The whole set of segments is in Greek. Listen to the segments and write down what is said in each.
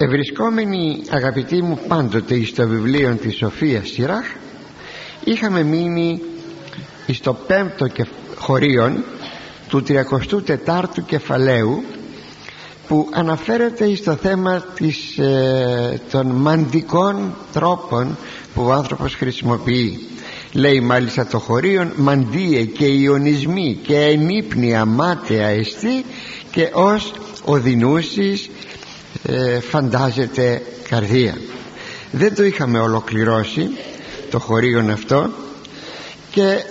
Ευρισκόμενοι αγαπητοί μου πάντοτε στο βιβλίο της Σοφίας Σιράχ είχαμε μείνει στο πέμπτο χωρίον του 34ου κεφαλαίου που αναφέρεται στο θέμα της, ε, των μαντικών τρόπων που ο άνθρωπος χρησιμοποιεί. Λέει μάλιστα το χωρίον μαντίε και ιονισμοί και ενύπνια μάταια εστί και ως οδυνούσεις ε, φαντάζεται καρδία. Δεν το είχαμε ολοκληρώσει το χωρίον αυτό και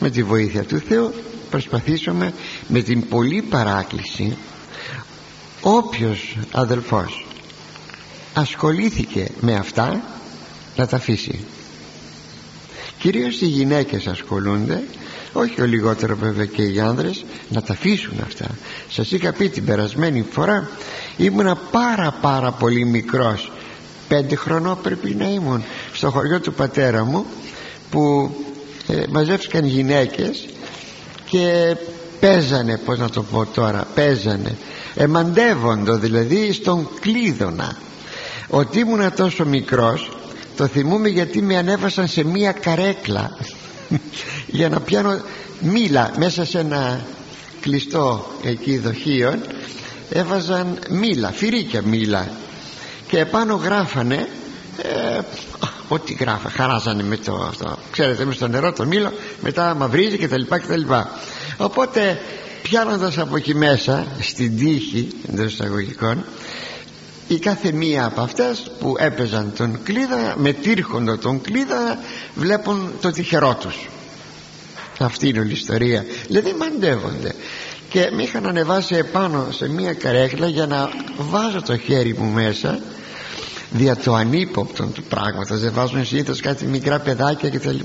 με τη βοήθεια του Θεού προσπαθήσουμε με την πολλή παράκληση όποιος αδελφός ασχολήθηκε με αυτά να τα αφήσει. Κυρίως οι γυναίκες ασχολούνται όχι ο λιγότερο βέβαια και οι άνδρες να τα αφήσουν αυτά. Σας είχα πει την περασμένη φορά ήμουνα πάρα πάρα πολύ μικρός. Πέντε χρονών πρέπει να ήμουν στο χωριό του πατέρα μου που ε, μαζεύτηκαν γυναίκες και παίζανε πως να το πω τώρα παίζανε. Εμαντεύοντο δηλαδή στον κλείδωνα. Ότι ήμουνα τόσο μικρός το θυμούμαι γιατί με ανέβασαν σε μία καρέκλα για να πιάνω μήλα μέσα σε ένα κλειστό εκεί δοχείο έβαζαν μήλα, φυρίκια μήλα. Και επάνω γράφανε ε, ό,τι γράφα, χαράζανε με το, το ξέρετε με στο νερό το μήλο μετά μαυρίζει και τα λοιπά και τα λοιπά. Οπότε πιάνοντας από εκεί μέσα στην τύχη εντός εισαγωγικών η κάθε μία από αυτές που έπαιζαν τον κλίδα με τύρχοντα τον κλίδα βλέπουν το τυχερό τους. Αυτή είναι η ιστορία. Δηλαδή μαντεύονται. Και με είχαν ανεβάσει επάνω σε μία καρέκλα για να βάζω το χέρι μου μέσα δια το ανύποπτο του πράγματος. Δεν βάζουν συνήθως κάτι μικρά παιδάκια κτλ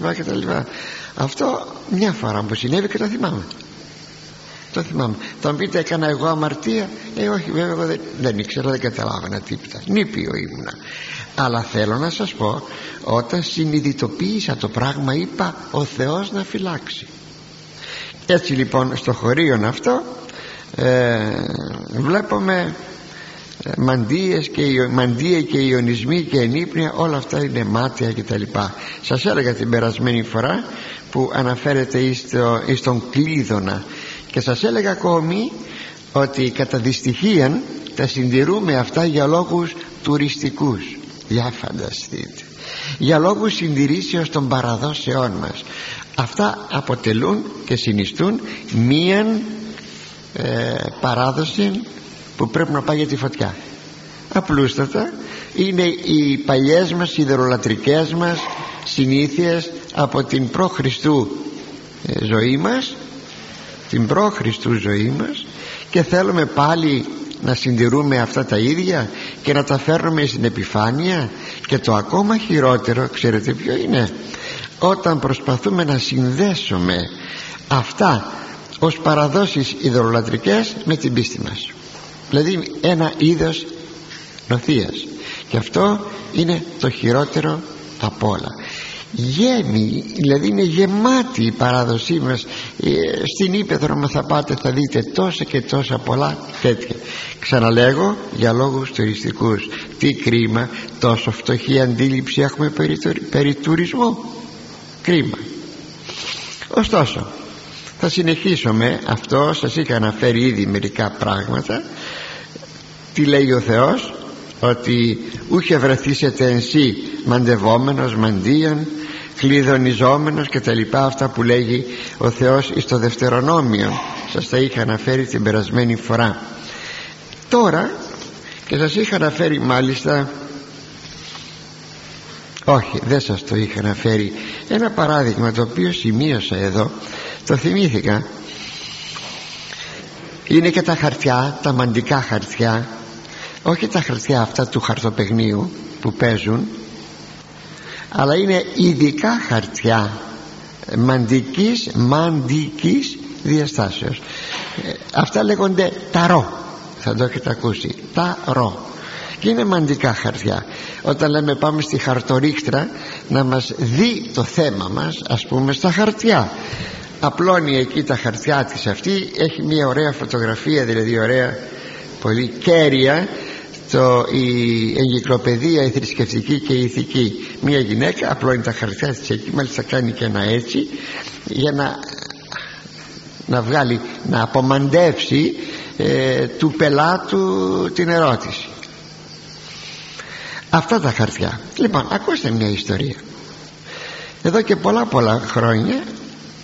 αυτό μια φορά μου συνέβη και το θυμάμαι το θυμάμαι. Θα μου πείτε έκανα εγώ αμαρτία. Ε όχι βέβαια εγώ δεν, δεν ήξερα δεν καταλάβανα τίποτα. Νήπιο ήμουνα. Αλλά θέλω να σας πω όταν συνειδητοποίησα το πράγμα είπα ο Θεός να φυλάξει έτσι λοιπόν στο χωρίον αυτό ε, βλέπουμε ε, μαντίες και, μαντία και ιονισμοί και ενύπνια όλα αυτά είναι μάτια και τα λοιπά. Σας έλεγα την περασμένη φορά που αναφέρεται εις, το, εις τον κλείδωνα και σας έλεγα ακόμη ότι κατά δυστυχία τα συντηρούμε αυτά για λόγους τουριστικούς. Για φανταστείτε. Για λόγους συντηρήσεως των παραδόσεών μας. Αυτά αποτελούν και συνιστούν μίαν ε, παράδοση που πρέπει να πάει για τη φωτιά. Απλούστατα είναι οι παλιές μας ιδερολατρικές μας συνήθειες από την προ-Χριστού ε, ζωή μας την προ-Χριστού ζωή μας και θέλουμε πάλι να συντηρούμε αυτά τα ίδια και να τα φέρνουμε στην επιφάνεια και το ακόμα χειρότερο ξέρετε ποιο είναι όταν προσπαθούμε να συνδέσουμε αυτά ως παραδόσεις ιδωλολατρικές με την πίστη μας. Δηλαδή ένα είδος νοθείας. Και αυτό είναι το χειρότερο από όλα γέμι δηλαδή είναι γεμάτη η παράδοσή μας. Ε, στην Ήπεθρο μας θα πάτε θα δείτε τόσα και τόσα πολλά τέτοια. Ξαναλέγω για λόγους τουριστικούς τι κρίμα τόσο φτωχή αντίληψη έχουμε περί, περί τουρισμού κρίμα. Ωστόσο θα συνεχίσουμε αυτό σας είχα αναφέρει ήδη μερικά πράγματα. Τι λέει ο Θεός ότι ούχε βρεθήσετε εν σύ μαντευόμενος μαντίον κλειδονιζόμενος και τα λοιπά αυτά που λέγει ο Θεός στο Δευτερονόμιο. Σας τα είχα αναφέρει την περασμένη φορά. Τώρα και σας είχα αναφέρει μάλιστα όχι δεν σας το είχα αναφέρει ένα παράδειγμα το οποίο σημείωσα εδώ το θυμήθηκα. Είναι και τα χαρτιά τα μαντικά χαρτιά όχι τα χαρτιά αυτά του χαρτοπεγνίου που παίζουν αλλά είναι ειδικά χαρτιά μαντικής μαντικής διαστάσεως. Ε, αυτά λέγονται ταρό. Θα το έχετε ακούσει. Ταρό. Και είναι μαντικά χαρτιά. Όταν λέμε πάμε στη χαρτορίχτρα να μας δει το θέμα μας ας πούμε στα χαρτιά. Απλώνει εκεί τα χαρτιά της αυτή. Έχει μια ωραία φωτογραφία δηλαδή ωραία πολύ κέρια το, η εγκυκλοπαιδεία η θρησκευτική και η ηθική. Μια γυναίκα απλώνει τα χαρτιά της εκεί μάλιστα κάνει και ένα έτσι για να να βγάλει να απομαντεύσει ε, του πελάτου την ερώτηση. Αυτά τα χαρτιά. Λοιπόν ακούστε μια ιστορία. Εδώ και πολλά πολλά χρόνια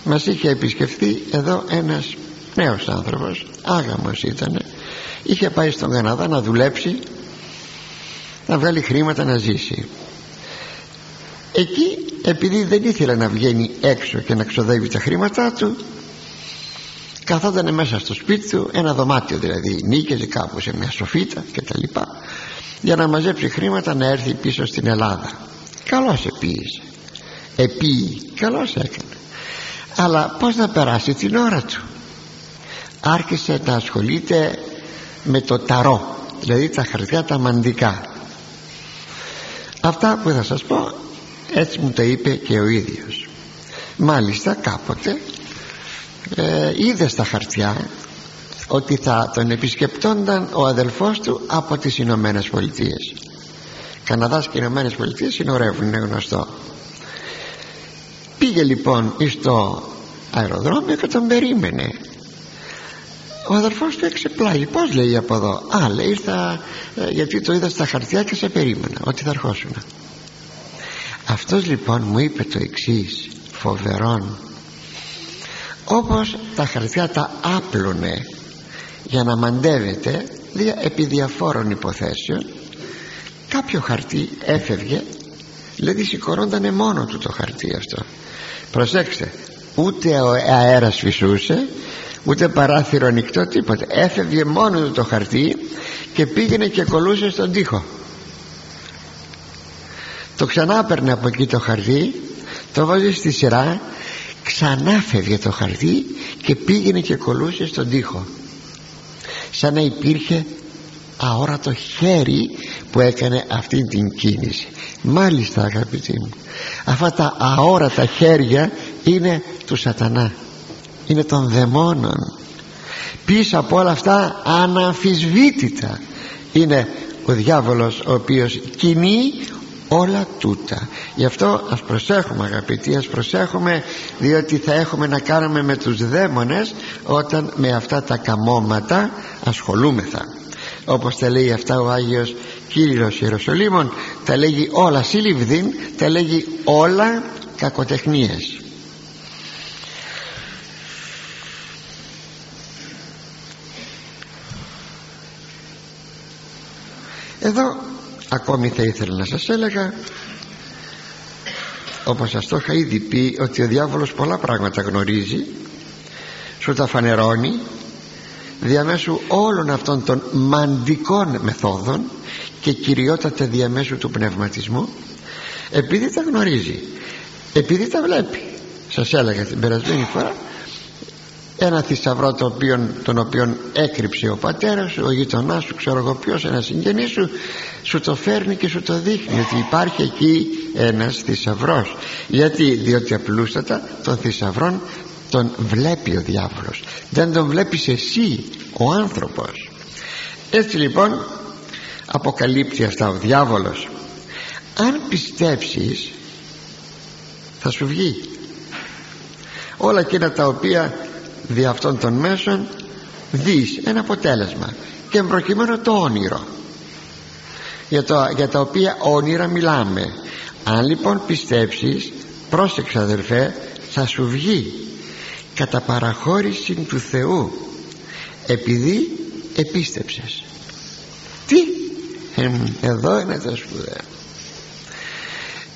μας είχε επισκεφθεί εδώ ένας νέος άνθρωπος άγαμος ήταν είχε πάει στον Καναδά να δουλέψει να βγάλει χρήματα να ζήσει. Εκεί επειδή δεν ήθελε να βγαίνει έξω και να ξοδεύει τα χρήματά του καθόταν μέσα στο σπίτι του ένα δωμάτιο δηλαδή νίκαιζε κάπου σε μια σοφίτα και τα λοιπά για να μαζέψει χρήματα να έρθει πίσω στην Ελλάδα. Καλώς επίησε. Επίει καλώς έκανε. Αλλά πως να περάσει την ώρα του. Άρχισε να ασχολείται με το ταρό δηλαδή τα χαρτιά τα μαντικά αυτά που θα σας πω έτσι μου τα είπε και ο ίδιος. Μάλιστα κάποτε ε, είδε στα χαρτιά ότι θα τον επισκεπτόνταν ο αδελφός του από τις Ηνωμένες Πολιτείες. Καναδάς και Ηνωμένες Πολιτείες συνορεύουν είναι γνωστό. Πήγε λοιπόν στο αεροδρόμιο και τον περίμενε ο αδελφός του εξεπλάγει. Πως λέει από εδώ; Α λέει ήρθα ε, γιατί το είδα στα χαρτιά και σε περίμενα ότι θα ερχόσουν. Αυτός λοιπόν μου είπε το εξής φοβερόν. Όπως τα χαρτιά τα άπλωνε για να μαντεύεται επί διαφόρων υποθέσεων κάποιο χαρτί έφευγε δηλαδή σηκωρόντανε μόνο του το χαρτί αυτό. Προσέξτε ούτε ο αέρας φυσούσε ούτε παράθυρο ανοιχτό τίποτα. Έφευγε μόνος του το χαρτί και πήγαινε και κολούσε στον τοίχο. Το ξανά έπαιρνε από εκεί το χαρτί το βάζει στη σειρά ξανά φεύγε το χαρτί και πήγαινε και κολούσε στον τοίχο. Σαν να υπήρχε αόρατο χέρι που έκανε αυτή την κίνηση. Μάλιστα αγαπητοί μου αυτά τα αόρατα χέρια είναι του σατανά είναι των δαιμόνων. Πίσω από όλα αυτά αναμφισβήτητα. Είναι ο διάβολος ο οποίος κινεί όλα τούτα. Γι' αυτό ας προσέχουμε αγαπητοί ας προσέχουμε διότι θα έχουμε να κάνουμε με τους δαίμονες όταν με αυτά τα καμώματα ασχολούμεθα. Όπως τα λέει αυτά ο Άγιος Κύριος Ιεροσολύμων τα λέγει όλα σύλληβδιν τα λέγει όλα κακοτεχνίες εδώ ακόμη θα ήθελα να σας έλεγα όπως σας το είχα ήδη πει ότι ο διάβολος πολλά πράγματα γνωρίζει σου τα φανερώνει διαμέσου όλων αυτών των μαντικών μεθόδων και κυριότατα διαμέσου του πνευματισμού επειδή τα γνωρίζει επειδή τα βλέπει. Σας έλεγα την περασμένη φορά ένα θησαυρό το οποίο, τον οποίο έκρυψε ο πατέρας σου, ο γειτονάς σου, ξέρω εγώ ποιος, ένα συγγενής σου σου το φέρνει και σου το δείχνει ότι υπάρχει εκεί ένας θησαυρός. γιατί, διότι απλούστατα τον θησαυρών τον βλέπει ο διάβολος. Δεν τον βλέπεις εσύ ο άνθρωπος. Έτσι λοιπόν αποκαλύπτει αυτά ο διάβολος. Αν πιστέψεις θα σου βγει. Όλα εκείνα τα οποία δι' αυτών των μέσων δεις ένα αποτέλεσμα και προκειμένου το όνειρο. Για, το, για τα οποία όνειρα μιλάμε. Αν λοιπόν πιστέψεις πρόσεξε αδελφέ θα σου βγει κατά παραχώρηση του Θεού. Επειδή επίστεψες. Τι; Εδώ είναι το σπουδαίο.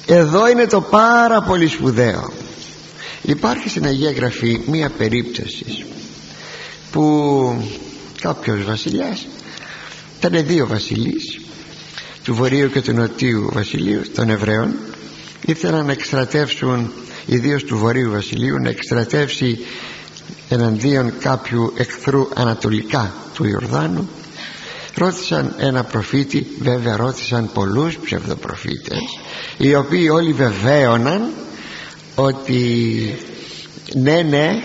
Εδώ είναι το πάρα πολύ σπουδαίο υπάρχει στην Αγία Γραφή μία περίπτωση που κάποιος βασιλιάς ήταν δύο βασιλείς του Βορείου και του Νοτίου Βασιλείου των Εβραίων ήθελαν να εκστρατεύσουν ιδίως του Βορείου Βασιλείου να εκστρατεύσει εναντίον κάποιου εχθρού ανατολικά του Ιορδάνου. Ρώτησαν ένα προφήτη βέβαια ρώτησαν πολλούς ψευδοπροφήτες οι οποίοι όλοι βεβαίωναν ότι ναι ναι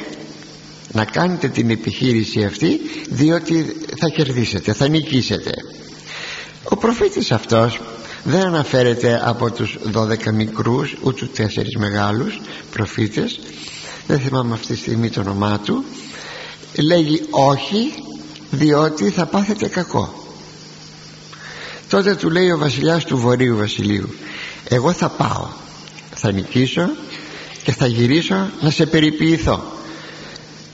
να κάνετε την επιχείρηση αυτή διότι θα κερδίσετε, θα νικήσετε. Ο προφήτης αυτός δεν αναφέρεται από τους 12 μικρούς ούτε τους τέσσερις μεγάλους προφήτες. Δεν θυμάμαι αυτή τη στιγμή το όνομά του. Λέγει όχι διότι θα πάθετε κακό. Τότε του λέει ο βασιλιάς του Βορείου Βασιλείου εγώ θα πάω θα νικήσω και θα γυρίσω να σε περιποιηθώ.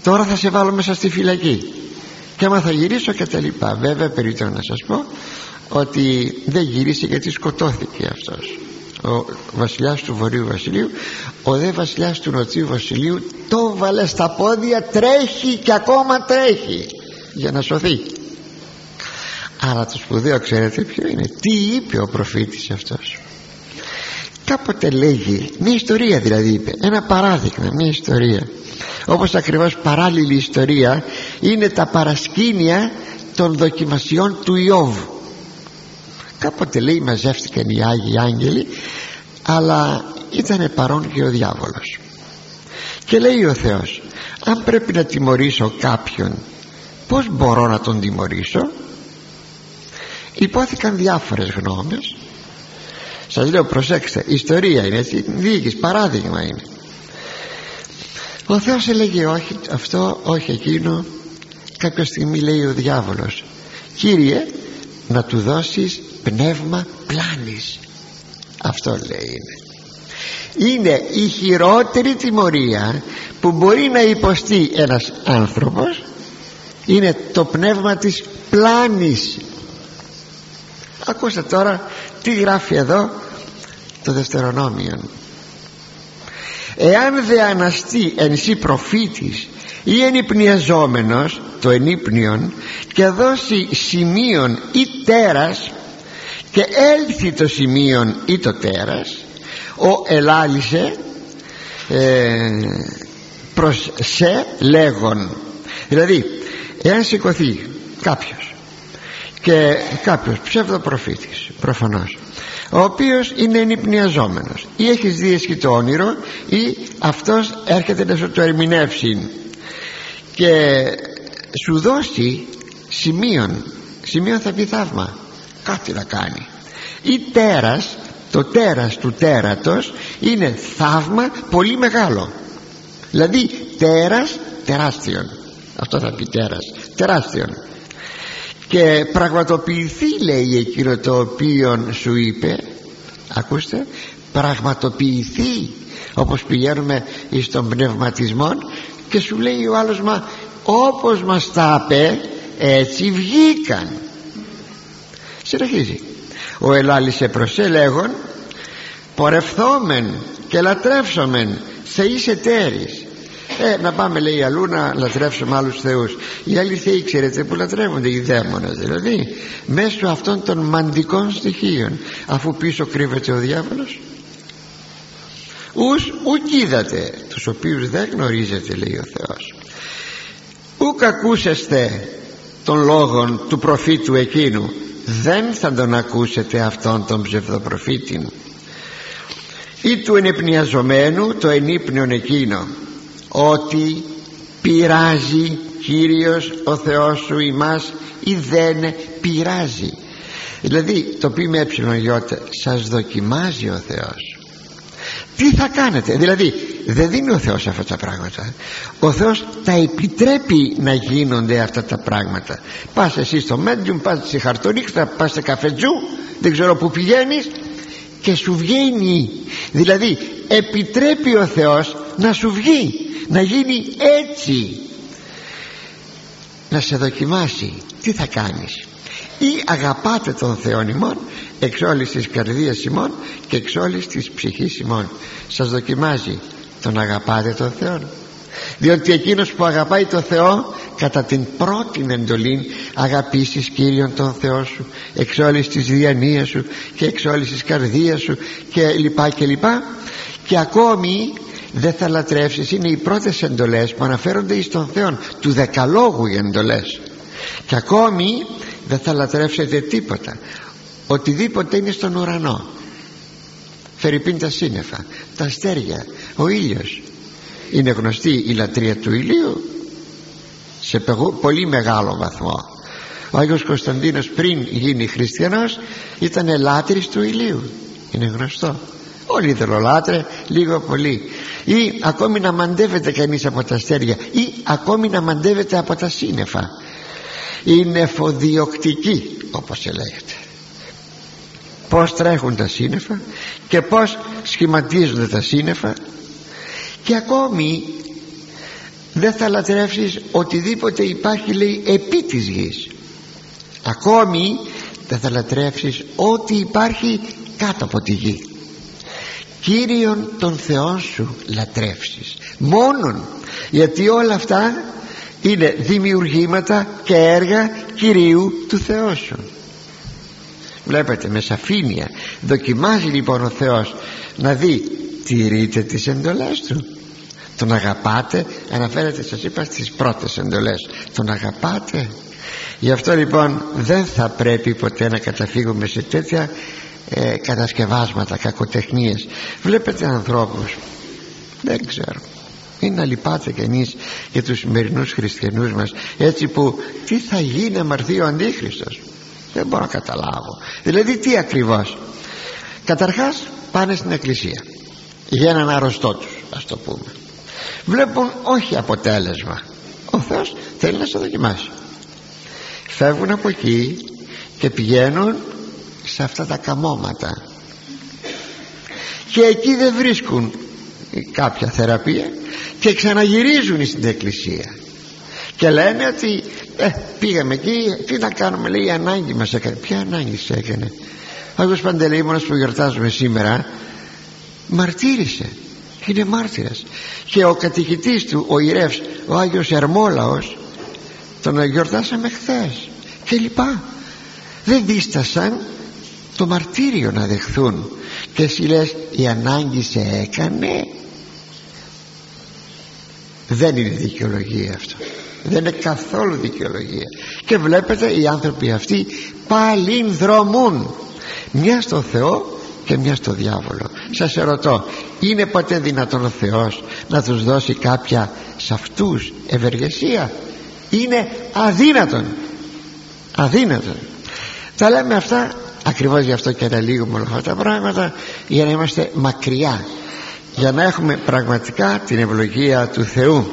Τώρα θα σε βάλω μέσα στη φυλακή. Και άμα θα γυρίσω και τα λοιπά. Βέβαια περίπτω να σας πω ότι δεν γύρισε γιατί σκοτώθηκε αυτός. Ο βασιλιάς του Βορείου Βασιλείου ο δε βασιλιάς του Νοτιού Βασιλείου το βάλε στα πόδια τρέχει και ακόμα τρέχει για να σωθεί. Αλλά το σπουδαίο ξέρετε ποιο είναι. Τι είπε ο προφήτης αυτός; Κάποτε λέγει μια ιστορία δηλαδή είπε. Ένα παράδειγμα μια ιστορία. Όπως ακριβώς παράλληλη ιστορία είναι τα παρασκήνια των δοκιμασιών του Ιώβ. Κάποτε λέει μαζεύτηκαν οι Άγιοι Άγγελοι αλλά ήταν παρόν και ο διάβολος. Και λέει ο Θεός αν πρέπει να τιμωρήσω κάποιον πως μπορώ να τον τιμωρήσω; Υπόθηκαν διάφορες γνώμες σας λέω προσέξτε ιστορία είναι έτσι διοίκηση παράδειγμα είναι. Ο Θεός έλεγε όχι αυτό όχι εκείνο κάποια στιγμή λέει ο διάβολος Κύριε να του δώσεις πνεύμα πλάνης αυτό λέει είναι. Είναι η χειρότερη τιμωρία που μπορεί να υποστεί ένας άνθρωπος είναι το πνεύμα της πλάνης ακούστε τώρα τι γράφει εδώ το δευτερονόμιο. Εάν δε αναστεί εν σύ προφήτης ή ενυπνιαζόμενος το ενύπνιον και δώσει σημείον ή τέρας και έλθει το σημείον ή το τέρας ο ελάλησε ε, προς σε λέγον δηλαδή εάν σηκωθεί κάποιος και κάποιος ψευδοπροφήτης προφανώς ο οποίος είναι ενυπνιαζόμενος. Ή έχεις δει το όνειρο ή αυτός έρχεται να σου το ερμηνεύσει. Και σου δώσει σημείων σημείων θα πει θαύμα. Κάτι να κάνει. Ή τέρας το τέρας του τέρατος είναι θαύμα πολύ μεγάλο. Δηλαδή τέρας τεράστιον. Αυτό θα πει τέρας. Τεράστιον και πραγματοποιηθεί λέει εκείνο το οποίο σου είπε. Ακούστε. Πραγματοποιηθεί όπως πηγαίνουμε εις τον πνευματισμό και σου λέει ο άλλος μα όπως μας τα είπε έτσι βγήκαν συνεχίζει. Ο ελάλησε προς λέγον πορευθόμεν και λατρεύσομεν σε είσαι τέρης ε, να πάμε λέει αλλού να λατρεύσουμε άλλους θεούς. Οι άλλοι θεοί ξέρετε που λατρεύονται οι δαίμονες δηλαδή μέσω αυτών των μαντικών στοιχείων. Αφού πίσω κρύβεται ο διάβολος ους ουκ είδατε τους οποίους δεν γνωρίζετε λέει ο Θεός. Ουκ ακούσεστε των λόγων του προφήτου εκείνου. Δεν θα τον ακούσετε αυτόν τον ψευδοπροφήτη ή του ενεπνιαζομένου το ενύπνιον εκείνο ότι πειράζει Κύριος ο Θεός σου ημάς ή δεν πειράζει. Δηλαδή το πει με γιώτα σας δοκιμάζει ο Θεός τι θα κάνετε; Δηλαδή δεν δίνει ο Θεός αυτά τα πράγματα. Ο Θεός τα επιτρέπει να γίνονται αυτά τα πράγματα. Πας εσύ στο Μέντιουμ πας στη Χαρτονίξτα πας σε καφετζού δεν ξέρω που πηγαίνεις και σου βγαίνει. Δηλαδή επιτρέπει ο Θεός να σου βγει να γίνει έτσι. Να σε δοκιμάσει. Τι θα κάνεις; Ή αγαπάτε τον Θεό ημών εξ όλης της καρδίας ημών και εξ όλης της ψυχής ημών σας δοκιμάζει. Τον αγαπάτε τον Θεό. Διότι εκείνος που αγαπάει τον Θεό κατά την πρώτη εντολή αγαπήσεις Κύριον τον Θεό σου εξ όλης της διανοίας σου και εξ όλης της καρδίας σου και λοιπά και λοιπά. Και ακόμη δεν θα λατρεύσεις. Είναι οι πρώτες εντολές που αναφέρονται εις τον Θεό του δεκαλόγου οι εντολές. Και ακόμη δεν θα λατρεύσετε τίποτα. Οτιδήποτε είναι στον ουρανό. Φερειπίν τα σύννεφα. Τα αστέρια. Ο ήλιος. Είναι γνωστή η λατρεία του ηλίου σε πολύ μεγάλο βαθμό. Ο Άγιος Κωνσταντίνος πριν γίνει χριστιανός ήταν λάτρης του ηλίου. Είναι γνωστό όλοι δρολάτρε λίγο πολύ. Ή ακόμη να μαντεύεται κανείς από τα αστέρια ή ακόμη να μαντεύεται από τα σύννεφα. Είναι φοδιοκτική όπως λέγεται πως τρέχουν τα σύννεφα και πως σχηματίζονται τα σύννεφα. Και ακόμη δεν θα λατρεύσεις οτιδήποτε υπάρχει λέει επί της γης. Ακόμη δεν θα λατρεύσεις ό,τι υπάρχει κάτω από τη γη Κύριον των Θεών σου λατρεύσεις. Μόνον γιατί όλα αυτά είναι δημιουργήματα και έργα Κυρίου του Θεού σου. Βλέπετε με σαφήνεια δοκιμάζει λοιπόν ο Θεός να δει τηρείτε τις εντολές του. Τον αγαπάτε αναφέρεται σας είπα στις πρώτες εντολές. Τον αγαπάτε. Γι' αυτό λοιπόν δεν θα πρέπει ποτέ να καταφύγουμε σε τέτοια ε, κατασκευάσματα κακοτεχνίες. Βλέπετε ανθρώπους δεν ξέρω. Είναι να λυπάτε κι εμείς για τους σημερινούς χριστιανούς μας έτσι που τι θα γίνει να μαρθεί ο Αντίχριστος. Δεν μπορώ να καταλάβω. Δηλαδή τι ακριβώς. Καταρχάς πάνε στην εκκλησία για έναν αρρωστό τους ας το πούμε. Βλέπουν όχι αποτέλεσμα. Ο Θεός θέλει να σε δοκιμάσει. Φεύγουν από εκεί και πηγαίνουν σε αυτά τα καμώματα. Και εκεί δεν βρίσκουν κάποια θεραπεία και ξαναγυρίζουν στην εκκλησία. Και λένε ότι ε, πήγαμε εκεί τι να κάνουμε λέει η ανάγκη μας έκανε ποια ανάγκη σε έκανε. Ο Άγιος Παντελεήμονας που γιορτάζουμε σήμερα μαρτύρησε. Είναι μάρτυρας. Και ο κατηχητής του ο ιερεύς ο Άγιος Ερμόλαος τον γιορτάσαμε χθες. Και λοιπά. Δεν δίστασαν το μαρτύριο να δεχθούν. Και εσύ λες η ανάγκη σε έκανε δεν είναι δικαιολογία αυτό. Δεν είναι καθόλου δικαιολογία. Και βλέπετε οι άνθρωποι αυτοί παλινδρομούν μια στο Θεό και μια στο διάβολο. Σας ερωτώ είναι ποτέ δυνατόν ο Θεός να τους δώσει κάποια σε αυτούς ευεργεσία; Είναι αδύνατον. Αδύνατον. Τα λέμε αυτά ακριβώς γι' αυτό και αναλύουμε όλα αυτά τα πράγματα για να είμαστε μακριά για να έχουμε πραγματικά την ευλογία του Θεού.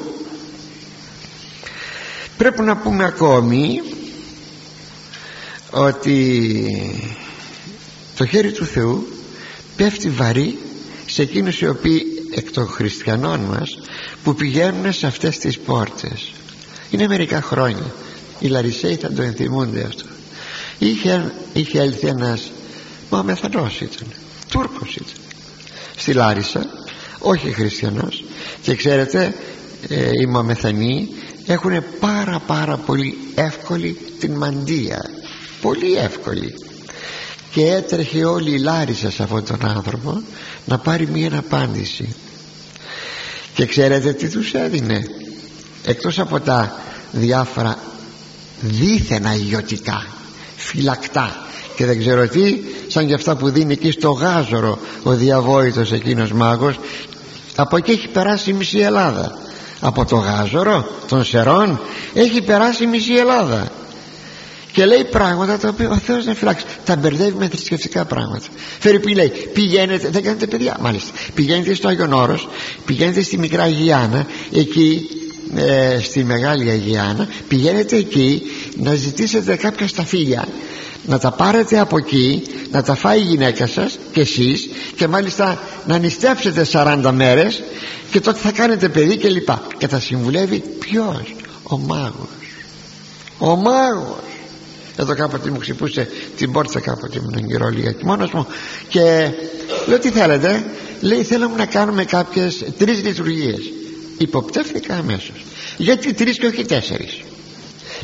Πρέπει να πούμε ακόμη ότι το χέρι του Θεού πέφτει βαρύ σε εκείνους οι οποίοι εκ των χριστιανών μας που πηγαίνουν σε αυτές τις πόρτες. Είναι μερικά χρόνια. Οι Λαρισαίοι θα το ενθυμούνται αυτό είχε, είχε έλθει ένας Μαμεθανός ήταν Τούρκος ήταν. Στη Λάρισα όχι χριστιανός. Και ξέρετε ε, οι Μαμεθανοί έχουν πάρα πάρα πολύ εύκολη την μαντία. Πολύ εύκολη. Και έτρεχε όλη η Λάρισα σε αυτόν τον άνθρωπο να πάρει μία απάντηση. Και ξέρετε τι τους έδινε; Εκτός από τα διάφορα δίθενα ιωτικά φυλακτά. Και δεν ξέρω τι σαν και αυτά που δίνει εκεί στο γάζορο ο διαβόητος εκείνος μάγος από εκεί έχει περάσει η μισή Ελλάδα. Από το γάζορο των σερών έχει περάσει η μισή Ελλάδα. Και λέει πράγματα τα οποία ο Θεός δεν φυλάξει. Τα μπερδεύει με θρησκευτικά πράγματα. Φέρει λέει πηγαίνετε δεν κάνετε παιδιά. Μάλιστα. Πηγαίνετε στο Άγιον Όρος πηγαίνετε στη Μικρά Αγιάνα εκεί ε, στη Μεγάλη Αγιάνα πηγαίνετε εκεί να ζητήσετε κάποια σταφύλια να τα πάρετε από εκεί να τα φάει η γυναίκα σας και εσείς και μάλιστα να νηστέψετε 40 μέρες και τότε θα κάνετε παιδί και λοιπά. Και θα συμβουλεύει ποιος; Ο μάγος. Ο μάγος. Εδώ κάποτε μου ξυπούσε την πόρτα κάποτε ήμουν εγκυρόλια και μόνος μου και λέω τι θέλετε; Λέει θέλαμε να κάνουμε κάποιες τρεις λειτουργίες υποπτεύθηκα αμέσως. Γιατί τρεις και όχι τέσσερις.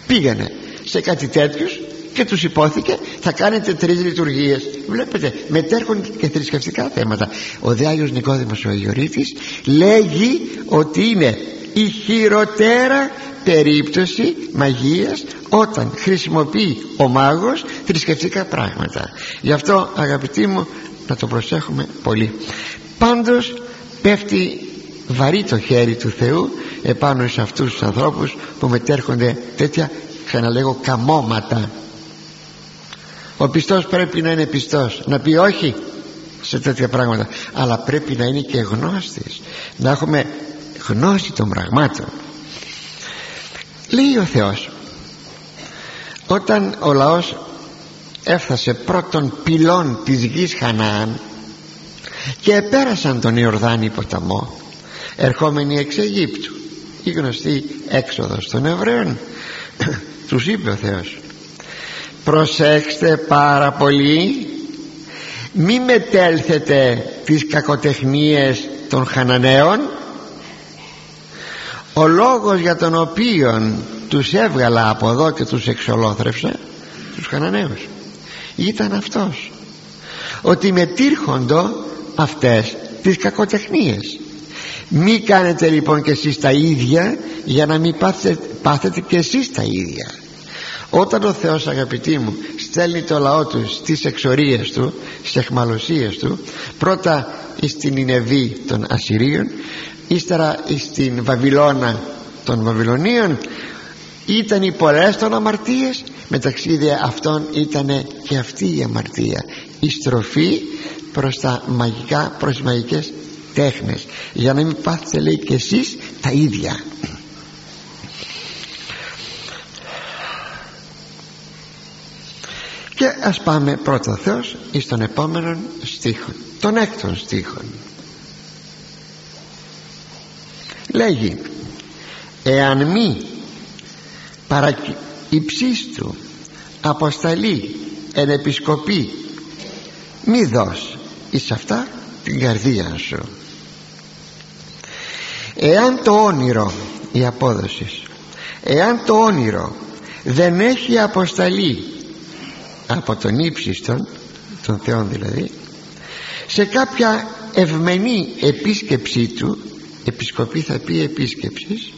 Πήγανε σε κάτι τέτοιους και τους υπόθηκε θα κάνετε τρεις λειτουργίες βλέπετε μετέρχονται και θρησκευτικά θέματα. Ο Άγιος Νικόδημος ο Αγιορείτης λέγει ότι είναι η χειροτέρα περίπτωση μαγείας όταν χρησιμοποιεί ο μάγος θρησκευτικά πράγματα. Γι' αυτό αγαπητοί μου να το προσέχουμε πολύ. Πάντως πέφτει βαρύ το χέρι του Θεού επάνω σε αυτούς τους ανθρώπους που μετέρχονται τέτοια άδικα να λέγω καμώματα. Ο πιστός πρέπει να είναι πιστός. Να πει όχι σε τέτοια πράγματα. Αλλά πρέπει να είναι και γνώστης. Να έχουμε γνώση των πραγμάτων. Λέει ο Θεός όταν ο λαός έφτασε πρώτον πυλών της γης Χαναάν και επέρασαν τον Ιορδάνη ποταμό ερχόμενοι εξ Αιγύπτου. Η γνωστή έξοδος των Εβραίων. Τους είπε ο Θεός. Προσέξτε πάρα πολύ μη μετέλθετε τις κακοτεχνίες των Χαναναίων. Ο λόγος για τον οποίο τους έβγαλα από εδώ και τους εξολόθρευσα τους Χαναναίους ήταν αυτός. Ότι μετήρχοντο αυτές τις κακοτεχνίες μη κάνετε λοιπόν και εσείς τα ίδια για να μην πάθετε, πάθετε και εσείς τα ίδια. Όταν ο Θεός αγαπητοί μου στέλνει το λαό του στις εξορίες του στις εχμαλωσίες του πρώτα στην Ινεβή των Ασσυρίων ύστερα στην Βαβυλώνα των Βαβυλωνίων ήταν οι πολλές των αμαρτίες μεταξύ δε αυτών ήταν και αυτή η αμαρτία. Η στροφή προς τα μαγικά προς τις μαγικές τέχνες. Για να μην πάθετε λέει και εσείς τα ίδια. Και ας πάμε πρώτα Θεός εις τον επόμενο στίχο τον έκτον στίχο λέγει εάν μη παρα υψίστου αποσταλεί εν επισκοπή μη δώσ εις αυτά την καρδία σου εάν το όνειρο η απόδοση εάν το όνειρο δεν έχει αποσταλεί από τον ύψιστον των Θεών δηλαδή σε κάποια ευμενή επίσκεψή του επισκοπή θα πει επίσκεψης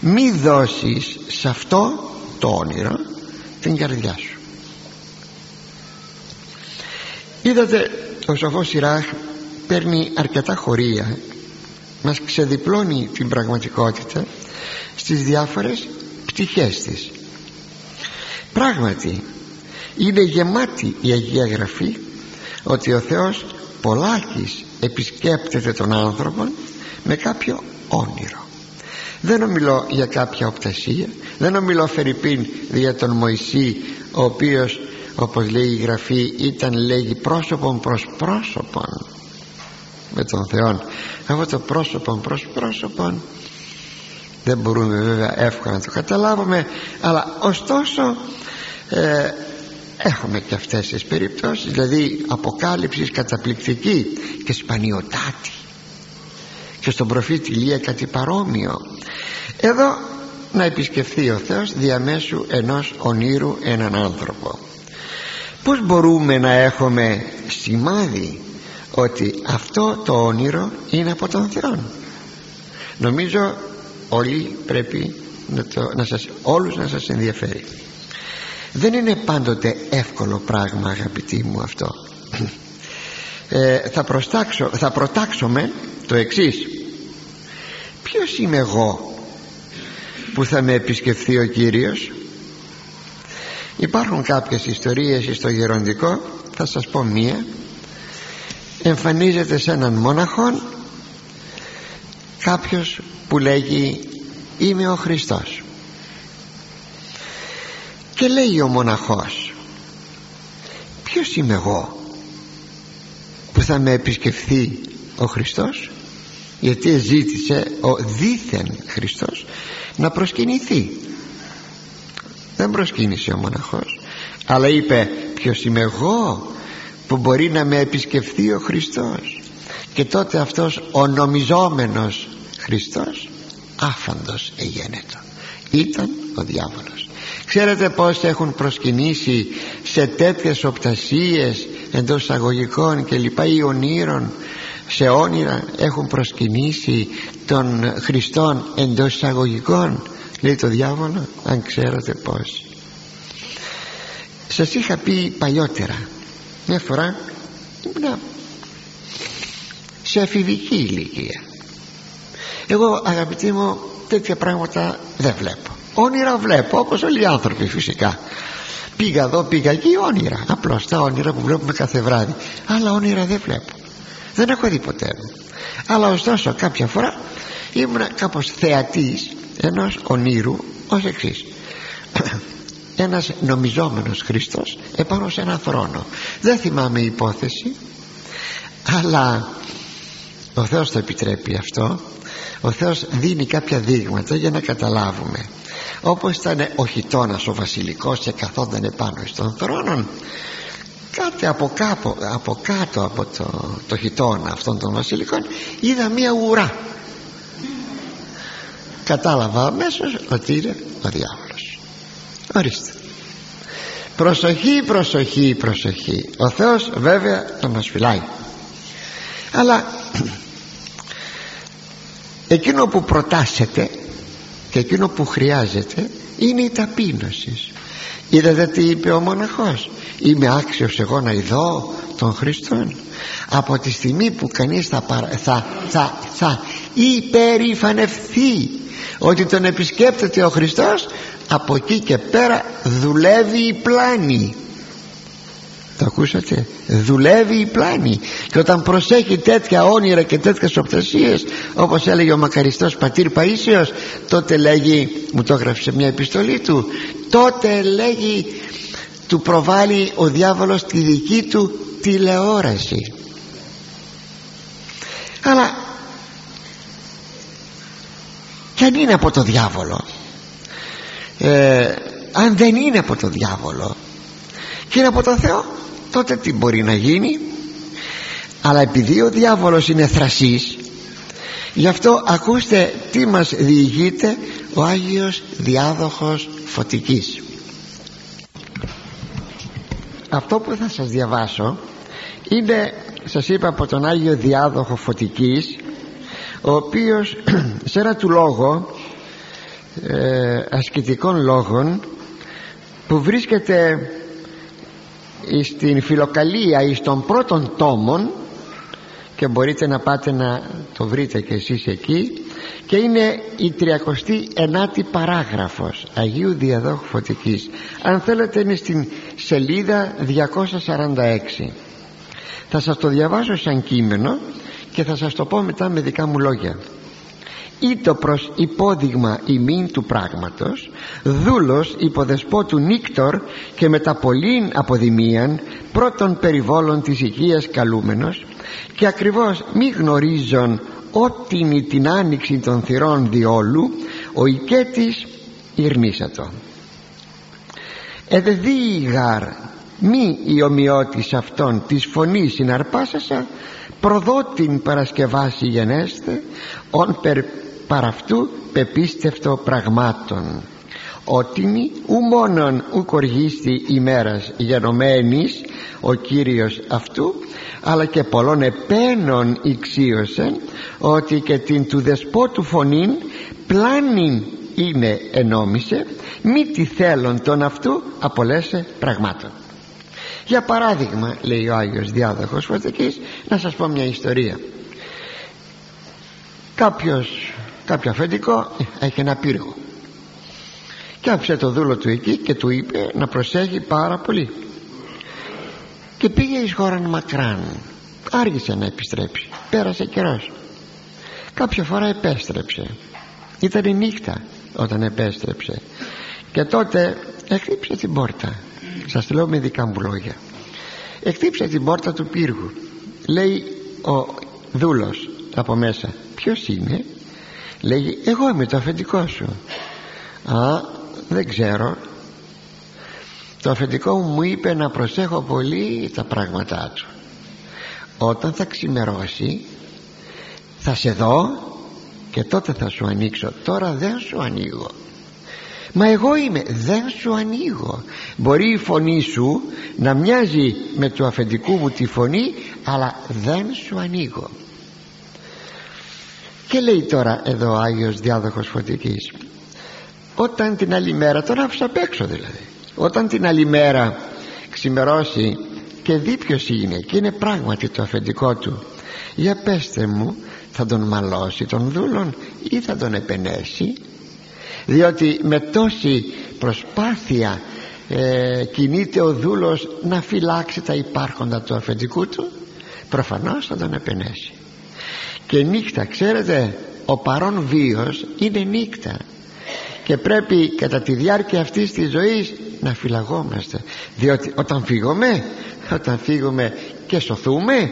μη δώσεις σε αυτό το όνειρο την καρδιά σου. Είδατε ο σοφός Σιράχ παίρνει αρκετά χωρία μας ξεδιπλώνει την πραγματικότητα στις διάφορες πτυχές της. Πράγματι είναι γεμάτη η Αγία Γραφή ότι ο Θεός πολλάκις επισκέπτεται τον άνθρωπο με κάποιο όνειρο. Δεν ομιλώ για κάποια οπτασία δεν ομιλώ Φερρυπίν για τον Μωυσή ο οποίος όπως λέει η Γραφή ήταν λέγει πρόσωπον προς πρόσωπον με τον Θεό αυτό το πρόσωπον προς πρόσωπον δεν μπορούμε βέβαια εύκολα να το καταλάβουμε αλλά ωστόσο ε, έχουμε και αυτές τις περιπτώσεις δηλαδή αποκάλυψης καταπληκτική και σπανιωτάτη και στον προφήτη Ηλία κάτι παρόμοιο. Εδώ να επισκεφθεί ο Θεός διαμέσου ενός ονείρου έναν άνθρωπο. Πως μπορούμε να έχουμε σημάδι ότι αυτό το όνειρο είναι από τον Θεό νομίζω όλοι πρέπει να, το, να σας, όλους να σας ενδιαφέρει. Δεν είναι πάντοτε εύκολο πράγμα αγαπητοί μου αυτό. Ε, θα, προστάξω, θα προτάξουμε το εξής. Ποιος είμαι εγώ που θα με επισκεφθεί ο Κύριος; Υπάρχουν κάποιες ιστορίες στο γεροντικό. Θα σας πω μία εμφανίζεται σε έναν μόναχο κάποιος που λέγει είμαι ο Χριστός και λέει ο μοναχός ποιος είμαι εγώ που θα με επισκεφθεί ο Χριστός γιατί ζήτησε ο δίθεν Χριστός να προσκυνηθεί δεν προσκύνησε ο μοναχός αλλά είπε ποιος είμαι εγώ που μπορεί να με επισκεφθεί ο Χριστός. Και τότε αυτός ο νομιζόμενος Χριστός άφαντος εγένετο. Ήταν ο διάβολος. Ξέρετε πως έχουν προσκυνήσει σε τέτοιες οπτασίες εντός αγωγικών και λοιπά ή ονείρων σε όνειρα έχουν προσκυνήσει των Χριστών εντός εισαγωγικών λέει το διάβολο αν ξέρετε πως σας είχα πει παλιότερα μια φορά ήμουν σε εφηβική ηλικία. Εγώ αγαπητοί μου τέτοια πράγματα δεν βλέπω. Όνειρα βλέπω όπως όλοι οι άνθρωποι φυσικά. Πήγα εδώ πήγα εκεί όνειρα. Απλώς τα όνειρα που βλέπουμε κάθε βράδυ. Αλλά όνειρα δεν βλέπω. Δεν έχω δει ποτέ. Αλλά ωστόσο κάποια φορά ήμουν κάπως θεατής ενός ονείρου ως εξής ένας νομιζόμενος Χριστός επάνω σε ένα θρόνο. Δεν θυμάμαι υπόθεση αλλά ο Θεός το επιτρέπει αυτό. Ο Θεός δίνει κάποια δείγματα για να καταλάβουμε. Όπως ήταν ο χιτώνας ο βασιλικός και καθόταν επάνω στον θρόνο κάτι από, κάπου, από κάτω από το, το χιτώνα αυτών των βασιλικών είδα μία ουρά. Κατάλαβα αμέσως ότι είναι ο διάβολος ορίστε. Προσοχή προσοχή προσοχή. Ο Θεός βέβαια θα μας φυλάει. Αλλά εκείνο που προτάσετε και εκείνο που χρειάζεται είναι η ταπείνωση. Είδατε τι είπε ο μοναχός; Είμαι άξιος εγώ να ειδώ τον Χριστόν. Από τη στιγμή που κανείς θα, θα, θα, θα υπερηφανευθεί ότι τον επισκέπτεται ο Χριστός από εκεί και πέρα δουλεύει η πλάνη. Το ακούσατε; Δουλεύει η πλάνη. Και όταν προσέχει τέτοια όνειρα και τέτοιες οπτασίες όπως έλεγε ο μακαριστός πατήρ Παΐσιος τότε λέγει μου το έγραψε μια επιστολή του τότε λέγει του προβάλλει ο διάβολος τη δική του τηλεόραση. Αλλά και αν είναι από το διάβολο ε, αν δεν είναι από το διάβολο και είναι από το Θεό τότε τι μπορεί να γίνει; Αλλά επειδή ο διάβολος είναι θρασής γι' αυτό ακούστε τι μας διηγείται ο Άγιος Διάδοχος Φωτικής. Αυτό που θα σας διαβάσω είναι σας είπα από τον Άγιο Διάδοχο Φωτικής ο οποίος σε ένα του λόγο ε, ασκητικών λόγων που βρίσκεται στην φιλοκαλία εις των πρώτων τόμων και μπορείτε να πάτε να το βρείτε και εσείς εκεί και είναι η 39η παράγραφος Αγίου Διαδόχου Φωτικής. Αν θέλετε είναι στην σελίδα 246 θα σας το διαβάσω σαν κείμενο και θα σας το πω μετά με δικά μου λόγια ήτο προς υπόδειγμα ημίν του πράγματος δούλος υποδεσπότου Νίκτορ και μετά πολλήν αποδημίαν πρώτων περιβόλων της οικίας καλούμενος και ακριβώς μη γνωρίζον ότι την άνοιξη των θυρών διόλου ο οικέτης ηρνήσατο. Εδεδεί γάρ μη η ομοιότης αυτών της φωνής συναρπάσασα προδότην παρασκευάσει γενέστε ον περ παραυτού πεπίστευτο πραγμάτων. Ότιμη ου μόνον ου κοργίστη ημέρας γενομένης ο Κύριος αυτού αλλά και πολλών επένων ηξίωσεν ότι και την του δεσπότου φωνήν πλάνην είναι ενόμισε μη τη θέλον τον αυτού απολέσε πραγμάτων. Για παράδειγμα λέει ο Άγιος Διάδοχος Φωτικής να σας πω μια ιστορία. Κάποιος κάποιο αφεντικό έχει ένα πύργο. Και άφησε το δούλο του εκεί και του είπε να προσέχει πάρα πολύ. Και πήγε εις χώραν μακράν. Άργησε να επιστρέψει. Πέρασε καιρός. Κάποια φορά επέστρεψε. Ήταν η νύχτα όταν επέστρεψε. Και τότε εκτύψε την πόρτα. Σας λέω με δικά μου λόγια. Εκτύψε την πόρτα του πύργου. Λέει ο δούλος από μέσα ποιος είναι; Λέγει εγώ είμαι το αφεντικό σου α δεν ξέρω το αφεντικό μου μου είπε να προσέχω πολύ τα πράγματά του. Όταν θα ξημερώσει θα σε δω και τότε θα σου ανοίξω. Τώρα δεν σου ανοίγω μα εγώ είμαι δεν σου ανοίγω μπορεί η φωνή σου να μοιάζει με του αφεντικού μου τη φωνή αλλά δεν σου ανοίγω και λέει τώρα εδώ ο Άγιος Διάδοχος Φωτικής όταν την άλλη μέρα τον άφησα απ' έξω δηλαδή όταν την άλλη μέρα ξημερώσει και δει ποιος είναι και είναι πράγματι το αφεντικό του για πέστε μου θα τον μαλώσει τον δούλον ή θα τον επενέσει διότι με τόση προσπάθεια ε, κινείται ο δούλος να φυλάξει τα υπάρχοντα του αφεντικού του προφανώς θα τον επενέσει και νύχτα ξέρετε ο παρόν βίος είναι νύχτα. Και πρέπει κατά τη διάρκεια αυτής της ζωής να φυλαγόμαστε. Διότι όταν φύγουμε όταν φύγουμε και σωθούμε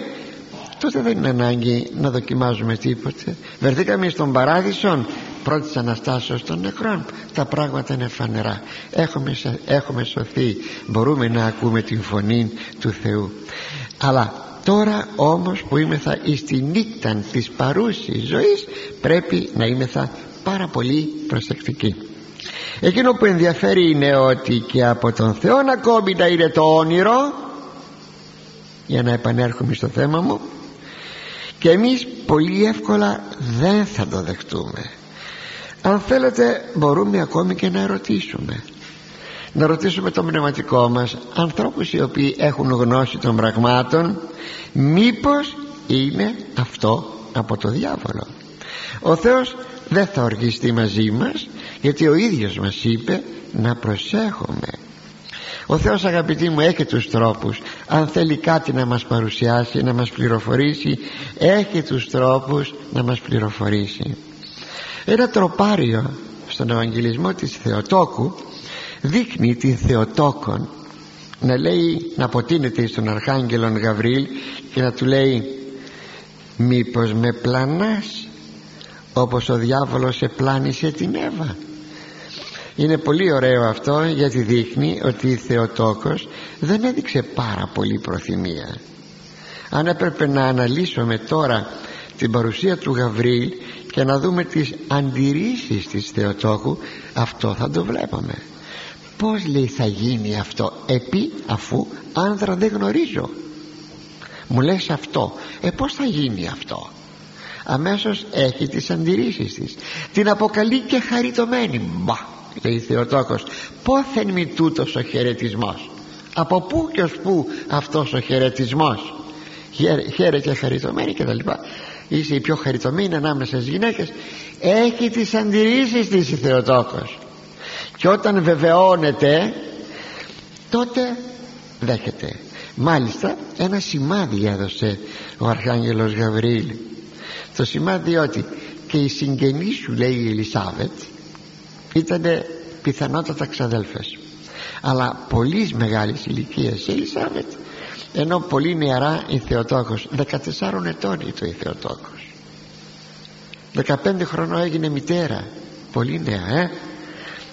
τότε δεν είναι ανάγκη να δοκιμάζουμε τίποτε. Βρεθήκαμε στον παράδεισο πρώτης Αναστάσεως των νεκρών. Τα πράγματα είναι φανερά. Έχουμε, έχουμε σωθεί. Μπορούμε να ακούμε την φωνή του Θεού. Αλλά τώρα όμως που είμεθα εις τη νύχτα της παρούσης ζωής πρέπει να είμεθα πάρα πολύ προσεκτικοί εκείνο που ενδιαφέρει είναι ότι και από τον Θεό ακόμη να είναι το όνειρο για να επανέρχομαι στο θέμα μου και εμείς πολύ εύκολα δεν θα το δεχτούμε. Αν θέλετε μπορούμε ακόμη και να ρωτήσουμε να ρωτήσουμε το πνευματικό μας ανθρώπους οι οποίοι έχουν γνώση των πραγμάτων μήπως είναι αυτό από το διάβολο. Ο Θεός δεν θα οργιστεί μαζί μας γιατί ο ίδιος μας είπε να προσέχουμε. Ο Θεός αγαπητοί μου έχει τους τρόπους. Αν θέλει κάτι να μας παρουσιάσει να μας πληροφορήσει έχει τους τρόπους να μας πληροφορήσει. Ένα τροπάριο στον Ευαγγελισμό της Θεοτόκου δείχνει την Θεοτόκον να λέει να αποτείνεται στον Αρχάγγελον Γαβρίλ και να του λέει μήπως με πλανάς όπως ο διάβολος επλάνησε την Εύα είναι πολύ ωραίο αυτό γιατί δείχνει ότι η Θεοτόκος δεν έδειξε πάρα πολύ προθυμία. Αν έπρεπε να αναλύσουμε τώρα την παρουσία του Γαβρίλ και να δούμε τις αντιρρήσεις της Θεοτόκου αυτό θα το βλέπαμε πως λέει θα γίνει αυτό; Επί αφού άνδρα δεν γνωρίζω. Μου λες αυτό. Ε πως θα γίνει αυτό; Αμέσως έχει τις αντιρρήσεις της. Την αποκαλεί και χαριτωμένη. Μπα λέει Θεοτόκος. Πόθεν μη τούτος ο χαιρετισμός. από πού και ως πού αυτός ο χαιρετισμός; χαίρε και χαριτωμένη και τα λοιπά. Είσαι η πιο χαριτωμένη ανάμεσα στις γυναίκες. Έχει τις αντιρρήσεις της η Θεοτόκος και όταν βεβαιώνεται τότε δέχεται. Μάλιστα ένα σημάδι έδωσε ο Αρχάγγελος Γαβριήλ το σημάδι ότι και η συγγενή σου λέει η Ελισάβετ ήταν πιθανότατα ξαδέλφες. Αλλά πολύ μεγάλης ηλικίας η Ελισάβετ ενώ πολύ νεαρά η Θεοτόκος. 14 ετών ήταν η Θεοτόκος. 15 χρονών έγινε μητέρα. Πολύ νέα ε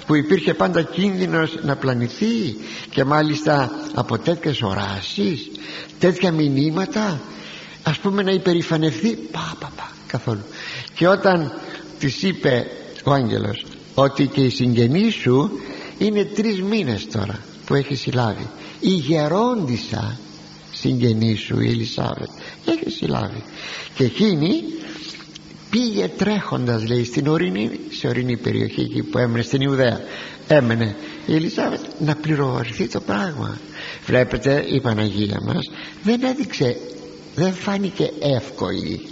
που υπήρχε πάντα κίνδυνος να πλανηθεί και μάλιστα από τέτοιες οράσεις τέτοια μηνύματα ας πούμε να υπερηφανευθεί πα πα πα καθόλου. Και όταν της είπε ο άγγελος ότι και η συγγενή σου είναι τρεις μήνες τώρα που έχει συλλάβει η γερόντισα συγγενή σου η Ελισάβετ έχει συλλάβει. Και εκείνη πήγε τρέχοντας λέει στην ορεινή σε ορεινή περιοχή εκεί που έμενε στην Ιουδαία. Έμενε η Ελισάβετ να πληροφορηθεί το πράγμα. Βλέπετε η Παναγία μας δεν έδειξε δεν φάνηκε εύκολη.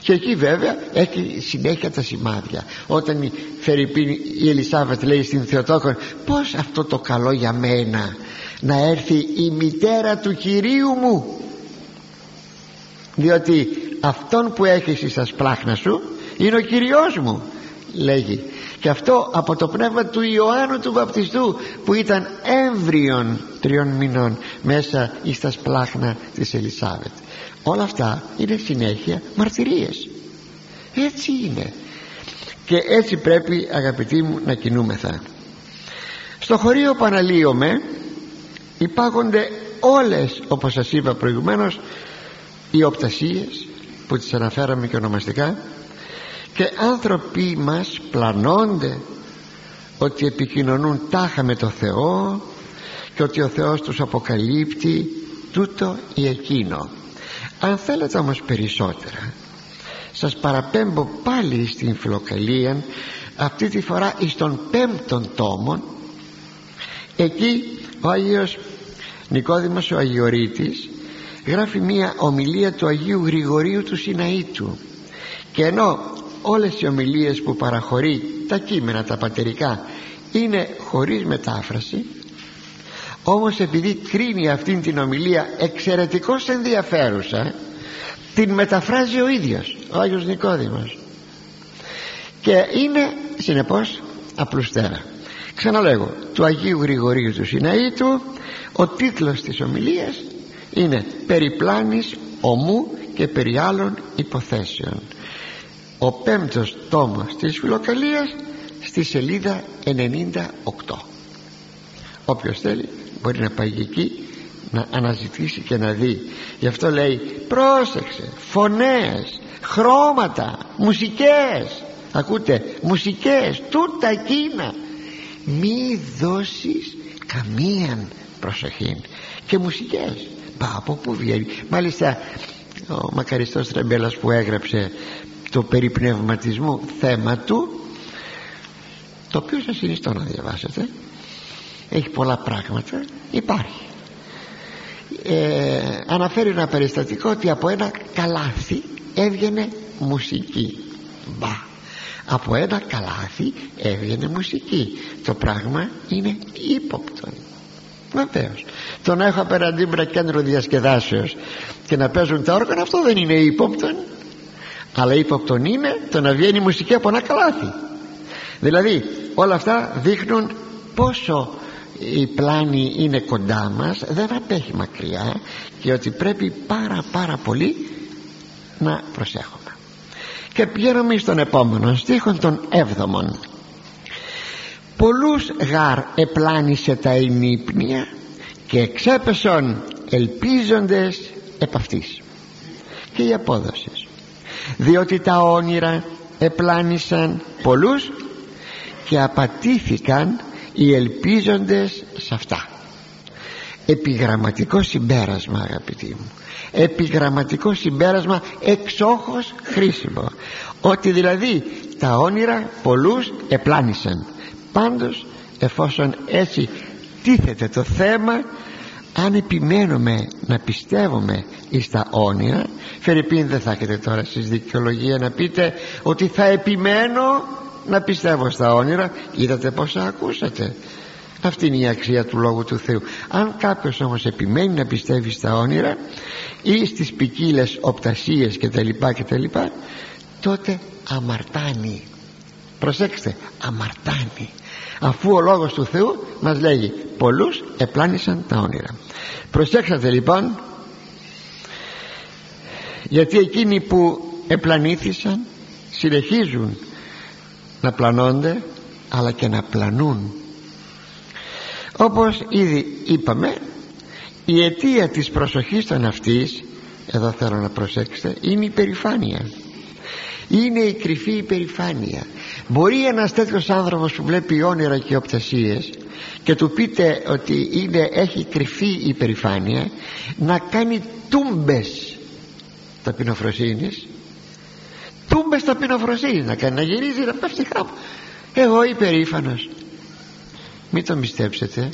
Και εκεί βέβαια έχει συνέχεια τα σημάδια. Όταν η, Φερρυπίνη, η Ελισάβετ λέει στην Θεοτόκον πως αυτό το καλό για μένα να έρθει η μητέρα του Κυρίου μου διότι αυτόν που έχεις στα σπλάχνα σου είναι ο Κυριός μου λέγει. Και αυτό από το πνεύμα του Ιωάννου του Βαπτιστού που ήταν έμβριον τριών μηνών μέσα στα σπλάχνα της Ελισάβετ. Όλα αυτά είναι συνέχεια μαρτυρίες. Έτσι είναι. Και έτσι πρέπει αγαπητοί μου να κινούμεθα. Στο χωρίο που αναλύομαι υπάγονται όλες όπως σας είπα προηγουμένως οι οπτασίες που τις αναφέραμε και ονομαστικά και άνθρωποι μας πλανώνται ότι επικοινωνούν τάχα με το Θεό και ότι ο Θεός τους αποκαλύπτει τούτο ή εκείνο. Αν θέλετε όμως περισσότερα σας παραπέμπω πάλι στην φιλοκαλία αυτή τη φορά εις τον πέμπτον τόμον. Εκεί ο Άγιος Νικόδημος ο Αγιορείτης γράφει μία ομιλία του Αγίου Γρηγορίου του Σιναήτου και ενώ όλες οι ομιλίες που παραχωρεί τα κείμενα τα πατερικά είναι χωρίς μετάφραση όμως επειδή κρίνει αυτήν την ομιλία εξαιρετικώς ενδιαφέρουσα την μεταφράζει ο ίδιος ο Άγιος Νικόδημος. Και είναι συνεπώς απλουστέρα. Ξαναλέγω του Αγίου Γρηγορίου του Σιναήτου ο τίτλος της ομιλίας είναι «Περιπλάνης ομού και περί άλλων υποθέσεων» ο πέμπτος τόμος της φιλοκαλίας στη σελίδα 98 όποιος θέλει μπορεί να πάει εκεί να αναζητήσει και να δει. Γι' αυτό λέει πρόσεξε φωνές χρώματα μουσικές. Ακούτε μουσικές τούτα εκείνα. Μη δώσεις καμία προσοχή και μουσικές πά από πού βγαίνει. Μάλιστα ο μακαριστός Τραμπέλας που έγραψε το περί πνευματισμού θέμα του το οποίο σας συνιστώ να διαβάσετε έχει πολλά πράγματα υπάρχει. Ε, αναφέρει ένα περιστατικό ότι από ένα καλάθι έβγαινε μουσική. Μπα. Από ένα καλάθι έβγαινε μουσική. Το πράγμα είναι ύποπτο Βεβαίω. Το να έχω απέναντί μου ένα κέντρο διασκεδάσεως και να παίζουν τα όργανα αυτό δεν είναι ύποπτον. Αλλά ύποπτον είναι το να βγαίνει μουσική από ένα καλάθι. Δηλαδή όλα αυτά δείχνουν πόσο η πλάνη είναι κοντά μας δεν απέχει μακριά και ότι πρέπει πάρα πάρα πολύ να προσέχουμε και πηγαίνουμε στον επόμενο στίχον των έβδομων πολλούς γάρ επλάνησε τα ημίπνια και εξέπεσον ελπίζοντες επ' αυτής. Και οι απόδοσες διότι τα όνειρα επλάνησαν πολλούς και απατήθηκαν οι ελπίζοντες σε αυτά. Επιγραμματικό συμπέρασμα αγαπητοί μου. Επιγραμματικό συμπέρασμα εξόχως χρήσιμο. Ότι δηλαδή τα όνειρα πολλούς επλάνησαν πάντως εφόσον έτσι τίθεται το θέμα αν επιμένουμε να πιστεύουμε εις τα όνειρα Φερρυπίν δεν θα έχετε τώρα στις δικαιολογία να πείτε ότι θα επιμένω να πιστεύω στα όνειρα. Είδατε πόσα ακούσατε. Αυτή είναι η αξία του Λόγου του Θεού. Αν κάποιος όμως επιμένει να πιστεύει στα όνειρα ή στις ποικίλες οπτασίες και τα λοιπά και τα λοιπά τότε αμαρτάνει προσέξτε αμαρτάνει. Αφού ο Λόγος του Θεού μας λέγει πολλούς επλάνησαν τα όνειρα προσέξατε λοιπόν γιατί εκείνοι που επλανήθησαν συνεχίζουν να πλανώνται αλλά και να πλανούν. Όπως ήδη είπαμε η αιτία της προσοχής των αυτής εδώ θέλω να προσέξετε είναι η περηφάνεια είναι η κρυφή υπερηφάνεια μπορεί ένας τέτοιος άνθρωπος που βλέπει όνειρα και οπτασίες και του πείτε ότι είναι, έχει κρυφή υπερηφάνεια να κάνει τούμπες ταπεινοφροσύνης τούμπες ταπεινοφροσύνης να κάνει να γυρίζει να πέφτει κάπου. Εγώ υπερήφανος. Μην το πιστέψετε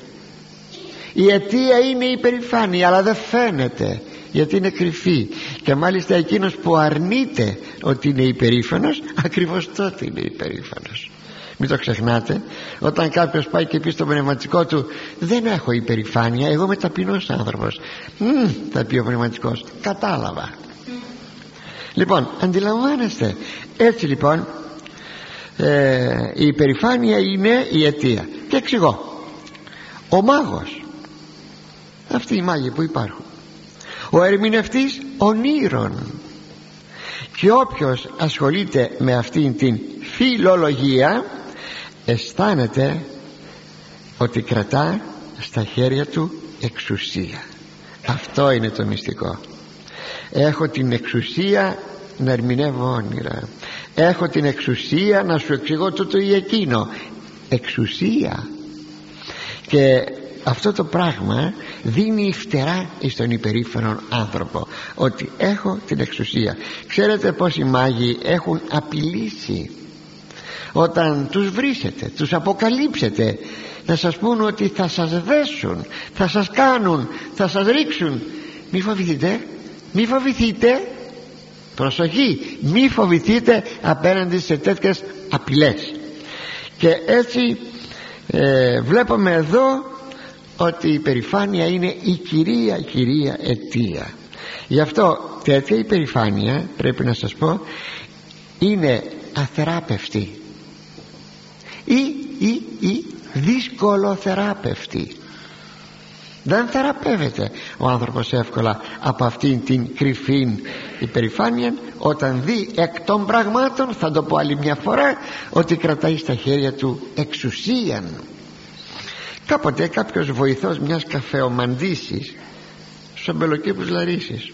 η αιτία είναι η περηφάνεια αλλά δεν φαίνεται γιατί είναι κρυφή. Και μάλιστα εκείνος που αρνείται ότι είναι υπερήφανος ακριβώς τότε είναι υπερήφανος. Μην το ξεχνάτε όταν κάποιος πάει και πει στο πνευματικό του δεν έχω υπερηφάνεια εγώ είμαι ταπεινός άνθρωπος Μ, θα πει ο πνευματικός κατάλαβα λοιπόν αντιλαμβάνεστε. Έτσι λοιπόν ε, η υπερηφάνεια είναι η αιτία. Και εξηγώ. Ο μάγος αυτοί οι μάγοι που υπάρχουν ο ερμηνευτής ονείρων. Και όποιος ασχολείται με αυτήν την φιλολογία αισθάνεται ότι κρατά στα χέρια του εξουσία. Αυτό είναι το μυστικό. Έχω την εξουσία να ερμηνεύω όνειρα. Έχω την εξουσία να σου εξηγώ τούτο ή εκείνο. Εξουσία. Και αυτό το πράγμα δίνει φτερά στον υπερήφανο άνθρωπο. Ότι έχω την εξουσία. Ξέρετε πως οι μάγοι έχουν απειλήσει; Όταν τους βρίσετε τους αποκαλύψετε να σας πούν ότι θα σας δέσουν θα σας κάνουν θα σας ρίξουν. Μη φοβηθείτε μη φοβηθείτε. Προσοχή μη φοβηθείτε απέναντι σε τέτοιες απειλές. Και έτσι ε, βλέπουμε εδώ ότι η περηφάνεια είναι η κυρία κυρία αιτία. Γι' αυτό τέτοια υπερηφάνεια πρέπει να σας πω είναι αθεράπευτη. Ή, ή, ή δύσκολο θεράπευτη δεν θεραπεύεται ο άνθρωπος εύκολα από αυτήν την κρυφή υπερηφάνεια όταν δει εκ των πραγμάτων θα το πω άλλη μια φορά ότι κρατάει στα χέρια του εξουσίαν κάποτε κάποιος βοηθός μιας καφεομαντήσης στους αμπελοκήπους Λαρίσης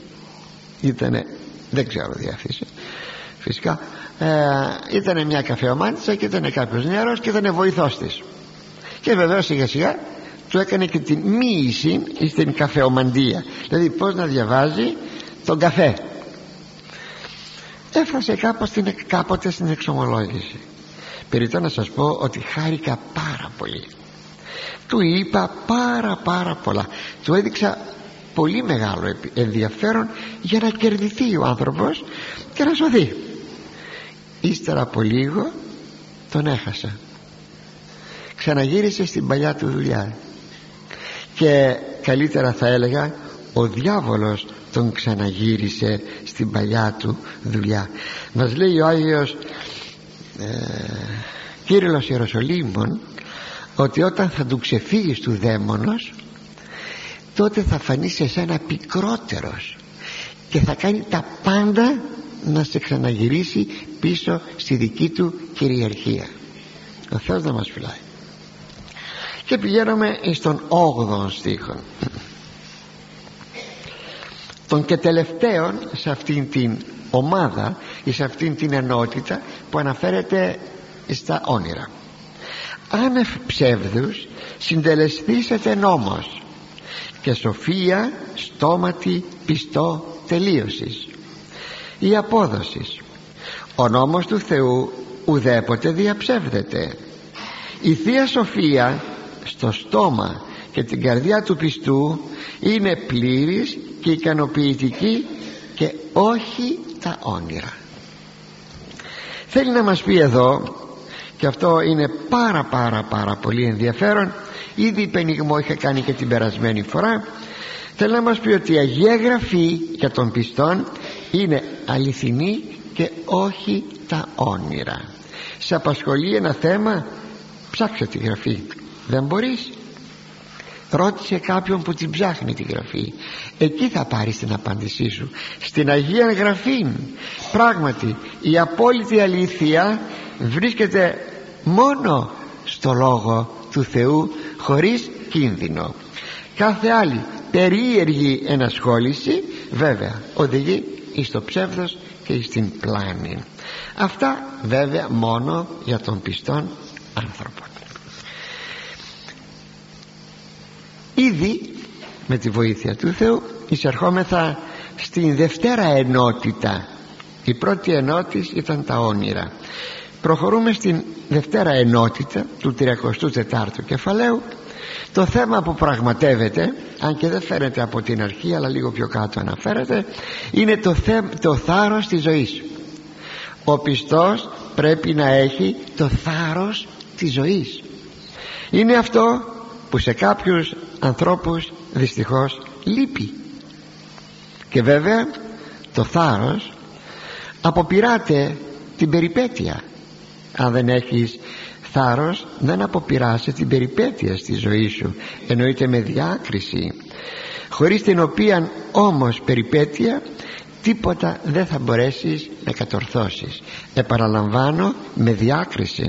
ήτανε δεν ξέρω διάθεση φυσικά ε, ήταν μια καφεομάντησα και ήταν κάποιος νεαρός και ήταν βοηθός της. Και βεβαίως σιγά σιγά του έκανε και την μοίηση στην καφεομαντία. Δηλαδή πως να διαβάζει τον καφέ. Έφτασε στην, κάποτε στην εξομολόγηση. Περιττώ να σας πω ότι χάρηκα πάρα πολύ του είπα πάρα πάρα πολλά. Του έδειξα πολύ μεγάλο ενδιαφέρον για να κερδιθεί ο άνθρωπος και να σωθεί. Ύστερα από λίγο τον έχασα. Ξαναγύρισε στην παλιά του δουλειά. Και καλύτερα θα έλεγα ο διάβολος τον ξαναγύρισε στην παλιά του δουλειά. Μας λέει ο Άγιος ε, Κύριλλος Ιεροσολύμων ότι όταν θα του ξεφύγεις του δαίμονος τότε θα φανείς σε σένα πικρότερος και θα κάνει τα πάντα να σε ξαναγυρίσει πίσω στη δική του κυριαρχία. Ο Θεός να μας φυλάει. Και πηγαίνουμε στον 8ο στίχο. Τον και τελευταίον σε αυτήν την ομάδα ή σε αυτήν την ενότητα που αναφέρεται στα όνειρα άνευ ψεύδους συντελεστήσετε νόμος και σοφία στόματι πιστό τελείωσης. Η απόδοσης. Ο νόμος του Θεού ουδέποτε διαψεύδεται. Η Θεία Σοφία στο στόμα και την καρδιά του πιστού είναι πλήρης και ικανοποιητική και όχι τα όνειρα. Θέλει να μας πει εδώ και αυτό είναι πάρα πάρα πάρα πολύ ενδιαφέρον. Ήδη πενιγμό είχε κάνει και την περασμένη φορά. Θέλει να μας πει ότι η Αγία Γραφή για τον πιστόν είναι αληθινή και όχι τα όνειρα. Σε απασχολεί ένα θέμα; Ψάξε τη Γραφή. Δεν μπορείς; Ρώτησε κάποιον που την ψάχνει τη Γραφή. Εκεί θα πάρεις την απάντησή σου. Στην Αγία Γραφή. Πράγματι η απόλυτη αλήθεια βρίσκεται μόνο στο Λόγο του Θεού χωρίς κίνδυνο. Κάθε άλλη περίεργη ενασχόληση βέβαια οδηγεί εις το ψεύδος και στην πλάνη. Αυτά βέβαια μόνο για τον πιστόν άνθρωπο. Ήδη με τη βοήθεια του Θεού εισερχόμεθα στην δευτέρα ενότητα. Η πρώτη ενότητα ήταν τα όνειρα προχωρούμε στην δευτέρα ενότητα του 34ου κεφαλαίου. Το θέμα που πραγματεύεται αν και δεν φαίνεται από την αρχή αλλά λίγο πιο κάτω αναφέρεται είναι το, θέ, το θάρρος της ζωής. Ο πιστός πρέπει να έχει το θάρρος της ζωής. Είναι αυτό που σε κάποιους ανθρώπους δυστυχώς λείπει. Και βέβαια το θάρρος αποπειράται την περιπέτεια αν δεν έχεις θάρρος δεν αποπειράσαι την περιπέτεια στη ζωή σου. Εννοείται με διάκριση. Χωρίς την οποία όμως περιπέτεια τίποτα δεν θα μπορέσεις να κατορθώσεις. Επαναλαμβάνω με διάκριση.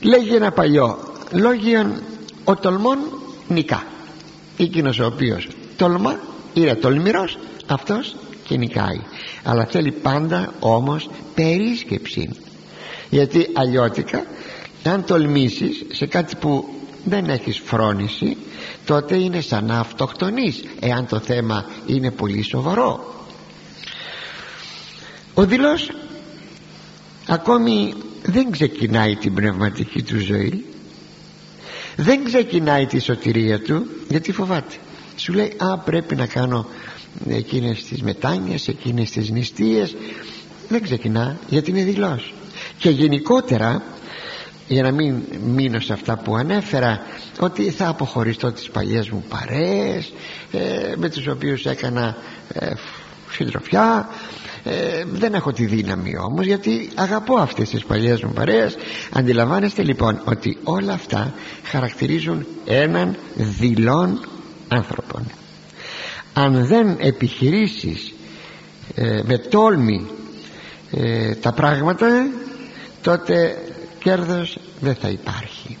Λέγει ένα παλιό λόγιον ο τολμών νικά εκείνος ο οποίος τολμά είναι τολμηρός αυτός και νικάει. Αλλά θέλει πάντα όμως περίσκεψη γιατί αλλιώτικα αν τολμήσεις σε κάτι που δεν έχεις φρόνηση τότε είναι σαν να αυτοκτονείς εάν το θέμα είναι πολύ σοβαρό. Ο δηλός ακόμη δεν ξεκινάει την πνευματική του ζωή. Δεν ξεκινάει τη σωτηρία του γιατί φοβάται. Σου λέει α πρέπει να κάνω εκείνες τις μετάνοιες εκείνες τις νηστείες δεν ξεκινά γιατί είναι δηλός και γενικότερα για να μην μείνω σε αυτά που ανέφερα ότι θα αποχωριστώ τις παλιές μου παρέες ε, με τους οποίους έκανα ε, συντροφιά. Ε, δεν έχω τη δύναμη όμως γιατί αγαπώ αυτές τις παλιές μου παρέες. Αντιλαμβάνεστε λοιπόν ότι όλα αυτά χαρακτηρίζουν έναν δηλών άνθρωπον. Αν δεν επιχειρήσεις ε, με τόλμη ε, τα πράγματα τότε κέρδος δεν θα υπάρχει.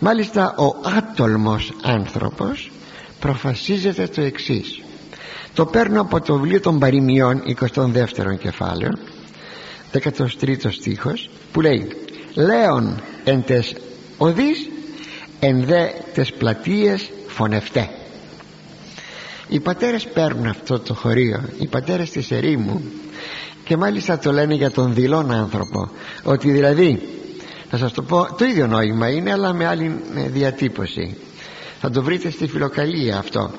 Μάλιστα ο άτολμος άνθρωπος προφασίζεται το εξής. Το παίρνω από το βιβλίο των παροιμιών 22ο κεφάλαιο 13ο στίχος που λέει λέον εν τες οδείς εν δε τες πλατείες φωνευτέ οι πατέρες παίρνουν αυτό το χωρίο οι πατέρες της ερήμου και μάλιστα το λένε για τον δηλών άνθρωπο ότι δηλαδή θα σας το πω το ίδιο νόημα είναι αλλά με άλλη ε, διατύπωση. Θα το βρείτε στη φιλοκαλία αυτό.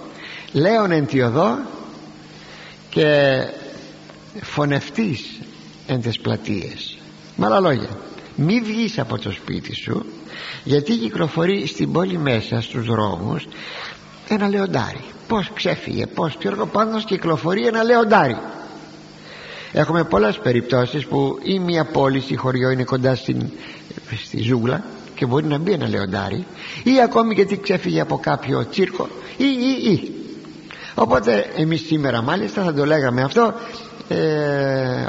Λέον εν και φωνευτείς εν τις πλατείες με άλλα λόγια μη βγεις από το σπίτι σου γιατί κυκλοφορεί στην πόλη μέσα στους δρόμους ένα λεοντάρι. Πως ξέφυγε πως και εγώ πάνω κυκλοφορεί ένα λεοντάρι έχουμε πολλές περιπτώσεις που ή μια πόλη ή χωριό είναι κοντά στην, στη ζούγκλα και μπορεί να μπει ένα λεοντάρι ή ακόμη γιατί ξέφυγε από κάποιο τσίρκο ή ή ή. Οπότε εμείς σήμερα μάλιστα θα το λέγαμε αυτό ε,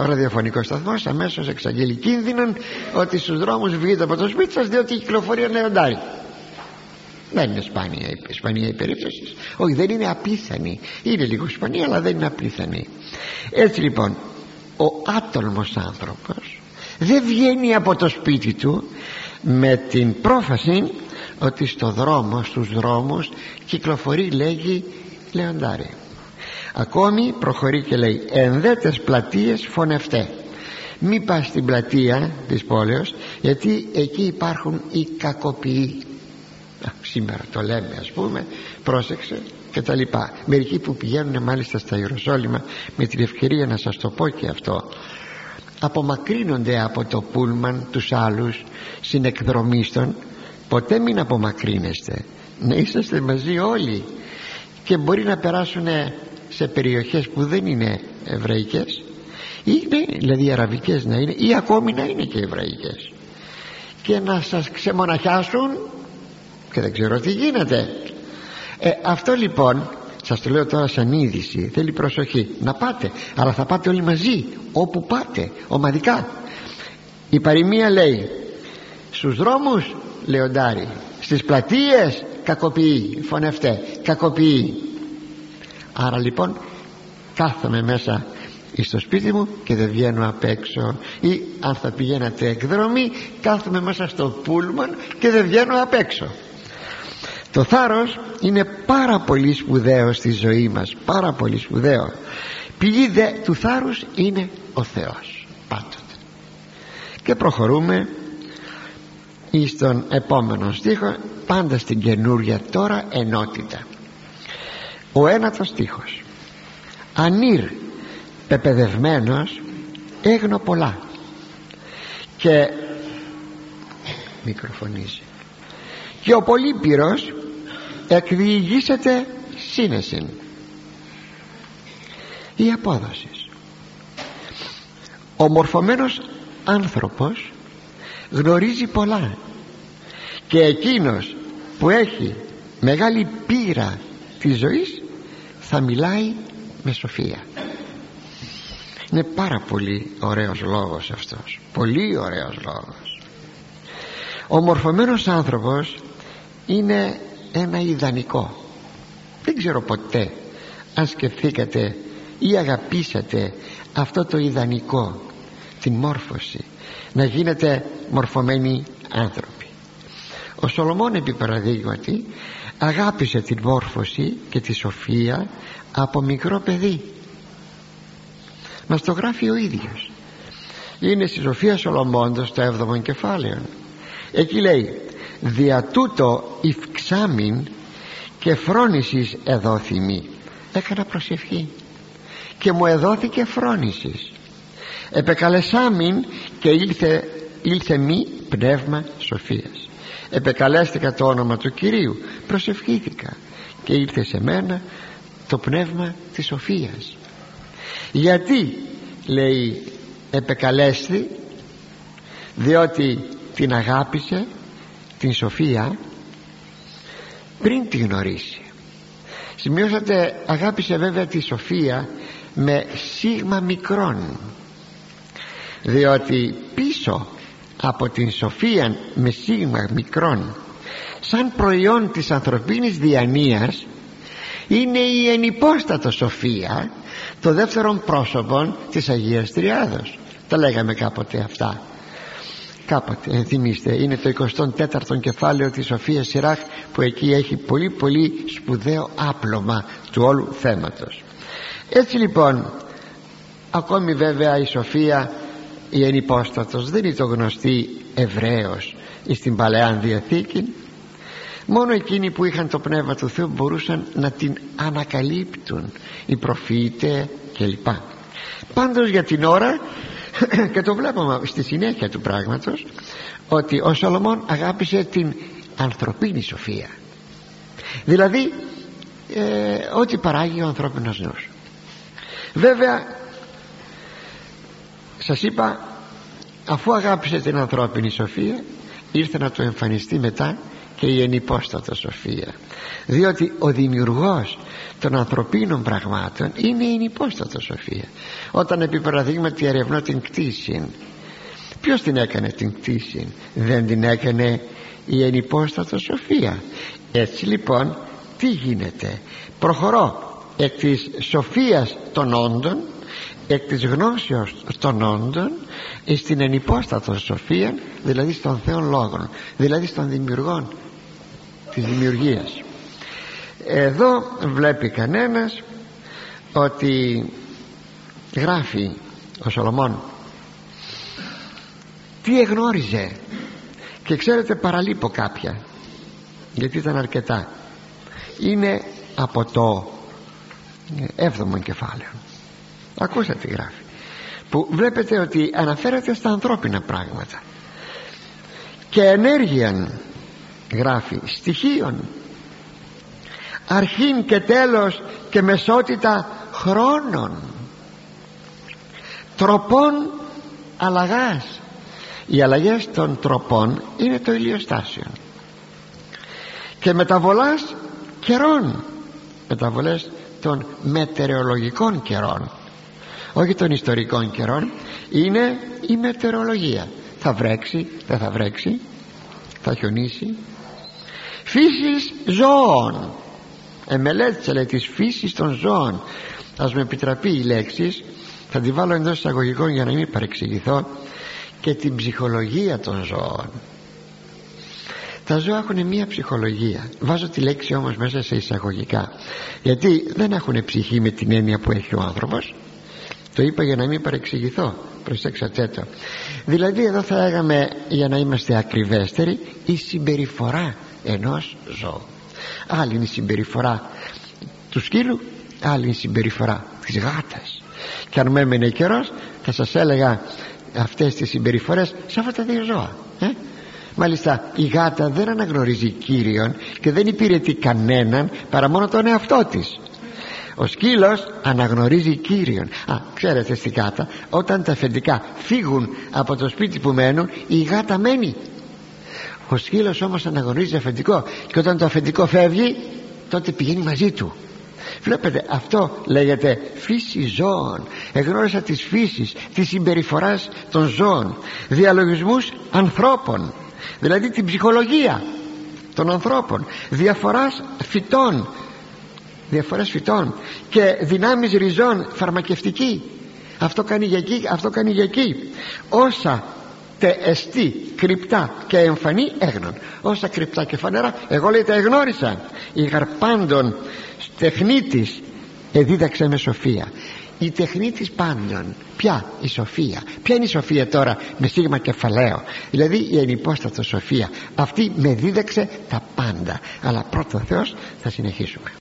ο ραδιοφωνικός σταθμός αμέσως εξαγγέλει κίνδυνον ότι στους δρόμους βγείτε από το σπίτι σας διότι κυκλοφορεί ένα λεοντάρι. Δεν είναι σπάνια, σπάνια η περίπτωση. Όχι δεν είναι απίθανη. Είναι λίγο σπανία αλλά δεν είναι απίθανη. Έτσι λοιπόν ο άτολμος άνθρωπος δεν βγαίνει από το σπίτι του με την πρόφαση ότι στο δρόμο στους δρόμους κυκλοφορεί λέγει λεοντάρι ακόμη προχωρεί και λέει ενδέτες πλατείες φωνευτέ μη πας στην πλατεία της πόλεως γιατί εκεί υπάρχουν οι κακοποιοί σήμερα το λέμε ας πούμε πρόσεξε και τα λοιπά. Μερικοί που πηγαίνουν μάλιστα στα Ιεροσόλυμα με την ευκαιρία να σας το πω και αυτό απομακρύνονται από το πούλμαν τους άλλους συνεκδρομίστων ποτέ μην απομακρύνεστε. Να είσαστε μαζί όλοι. Και μπορεί να περάσουν σε περιοχές που δεν είναι εβραϊκές είναι δηλαδή αραβικές να είναι ή ακόμη να είναι και εβραϊκές. Και να σας ξεμοναχιάσουν και δεν ξέρω τι γίνεται ε, αυτό λοιπόν σας το λέω τώρα σαν είδηση θέλει προσοχή. Να πάτε αλλά θα πάτε όλοι μαζί όπου πάτε ομαδικά. Η παροιμία λέει στους δρόμους λεοντάρι στις πλατείες κακοποιεί φωνευτέ κακοποιεί άρα λοιπόν κάθομαι μέσα στο σπίτι μου και δεν βγαίνω απ' έξω. Ή αν θα πηγαίνατε εκδρομή κάθομαι μέσα στο πούλμαν και δεν βγαίνω απ' έξω το θάρρος είναι πάρα πολύ σπουδαίο στη ζωή μας πάρα πολύ σπουδαίο. Πηγή δε του θάρρους είναι ο Θεός πάντοτε. Και προχωρούμε στον επόμενο στίχο πάντα στην καινούρια τώρα ενότητα. Ο ένατος στίχος. Ανήρ πεπαιδευμένος έγνω πολλά. Και μικροφωνίζει. Και ο Πολύπυρος εκδιηγήσεται σύνεσιν η απόδοση. Ο μορφωμένος άνθρωπος γνωρίζει πολλά και εκείνος που έχει μεγάλη πείρα της ζωής θα μιλάει με σοφία. Είναι πάρα πολύ ωραίος λόγος αυτός. Πολύ ωραίος λόγος. Ο μορφωμένος άνθρωπος είναι ένα ιδανικό. Δεν ξέρω ποτέ αν σκεφτήκατε ή αγαπήσατε αυτό το ιδανικό την μόρφωση να γίνετε μορφωμένοι άνθρωποι. Ο Σολομών επί παραδείγματι αγάπησε την μόρφωση και τη σοφία από μικρό παιδί. Μας το γράφει ο ίδιος. Είναι στη Σοφία Σολομώντος το 7ο κεφάλαιο. Εκεί λέει δια τούτο υφξάμιν και φρόνησης εδόθη μη έκανα προσευχή και μου εδόθηκε φρόνησης. Επεκαλεσάμιν και ήλθε, ήλθε μη πνεύμα σοφίας. Επεκαλέστηκα το όνομα του Κυρίου προσευχήθηκα και ήρθε σε μένα το πνεύμα της σοφίας. Γιατί λέει επεκαλέστη διότι την αγάπησε την σοφία πριν τη γνωρίσει. Σημειώσατε αγάπησε βέβαια τη σοφία με σίγμα μικρόν διότι πίσω από την σοφία με σίγμα μικρόν σαν προϊόν της ανθρωπίνης διανοίας είναι η ενυπόστατο σοφία το δεύτερο πρόσωπο της Αγίας Τριάδος. Τα λέγαμε κάποτε αυτά κάποτε ενθυμίστε είναι το 24ο κεφάλαιο της Σοφίας Σιράχ που εκεί έχει πολύ πολύ σπουδαίο άπλωμα του όλου θέματος. Έτσι λοιπόν ακόμη βέβαια η Σοφία η ενυπόστατος δεν είναι το γνωστή Εβραίος στην Παλαιά Διαθήκη μόνο εκείνοι που είχαν το Πνεύμα του Θεού μπορούσαν να την ανακαλύπτουν οι προφήτε κλπ. Πάντως για την ώρα και το βλέπουμε στη συνέχεια του πράγματος ότι ο Σολομών αγάπησε την ανθρωπίνη σοφία. Δηλαδή ε, ό,τι παράγει ο ανθρώπινος νους. Βέβαια σας είπα αφού αγάπησε την ανθρώπινη σοφία ήρθε να του εμφανιστεί μετά και η ενυπόστατα σοφία. Διότι ο δημιουργός των ανθρωπίνων πραγμάτων είναι η ενυπόστατα σοφία. Όταν επί παραδείγματι ερευνώ την κτήση ποιος την έκανε την κτήση δεν την έκανε η ενυπόστατα σοφία. Έτσι λοιπόν τι γίνεται; Προχωρώ εκ της σοφίας των όντων εκ της γνώσεως των όντων στην ενυπόστατο σοφία δηλαδή στον Θεό Λόγων δηλαδή στον δημιουργών της δημιουργίας. Εδώ βλέπει κανένας ότι γράφει ο Σολομών τι εγνώριζε και ξέρετε παραλείπω κάποια γιατί ήταν αρκετά. Είναι από το έβδομο κεφάλαιο. Ακούσατε τι γράφει. Που βλέπετε ότι αναφέρεται στα ανθρώπινα πράγματα. Και ενέργειαν γράφει. Στοιχείων. Αρχήν και τέλος και μεσότητα χρόνων. Τροπών αλλαγάς. Οι αλλαγές των τροπών είναι το ηλιοστάσιο. Και μεταβολάς καιρών. Μεταβολές των μετεωρολογικών καιρών. Όχι των ιστορικών καιρών. Είναι η μετεωρολογία. Θα βρέξει, δεν θα βρέξει. Θα χιονίσει φύσης ζώων. Εμελέτησα λέει της φύσης των ζώων. Ας με επιτραπεί η λέξη θα τη βάλω εντός εισαγωγικών για να μην παρεξηγηθώ. Και την ψυχολογία των ζώων. Τα ζώα έχουν μία ψυχολογία. Βάζω τη λέξη όμως μέσα σε εισαγωγικά. Γιατί δεν έχουν ψυχή με την έννοια που έχει ο άνθρωπος. Το είπα για να μην παρεξηγηθώ. Προσέξατε το δηλαδή εδώ θα έγαμε για να είμαστε ακριβέστεροι η συμπεριφορά ενός ζώου. Άλλη είναι η συμπεριφορά του σκύλου άλλη είναι η συμπεριφορά της γάτας. Και αν με έμενε καιρός θα σας έλεγα αυτές τις συμπεριφορές σε αυτά τα δύο ζώα ε; μάλιστα η γάτα δεν αναγνωρίζει κύριον και δεν υπηρετεί κανέναν παρά μόνο τον εαυτό της. Ο σκύλος αναγνωρίζει κύριον. Α ξέρετε στην γάτα όταν τα αφεντικά φύγουν από το σπίτι που μένουν η γάτα μένει ο σκύλος όμως αναγνωρίζει αφεντικό και όταν το αφεντικό φεύγει τότε πηγαίνει μαζί του. Βλέπετε αυτό λέγεται φύση ζώων. Εγνώρισα τις φύσεις της συμπεριφοράς των ζώων. Διαλογισμούς ανθρώπων. Δηλαδή την ψυχολογία των ανθρώπων. Διαφοράς φυτών. Διαφορές φυτών. Και δυνάμεις ριζών φαρμακευτική. Αυτό κάνει για εκεί, αυτό κάνει για εκεί. Όσα τε εστί κρυπτά και εμφανή έγνων. Όσα κρυπτά και φανερά εγώ λέει τα εγνώρισα. Η γαρπάντων τεχνίτης εδίδαξε με σοφία. Η τεχνή της πάντων ποια η σοφία. Ποια είναι η σοφία τώρα με σίγμα κεφαλαίο; Δηλαδή η ενυπόστατο σοφία. Αυτή με δίδαξε τα πάντα. Αλλά πρώτο Θεός θα συνεχίσουμε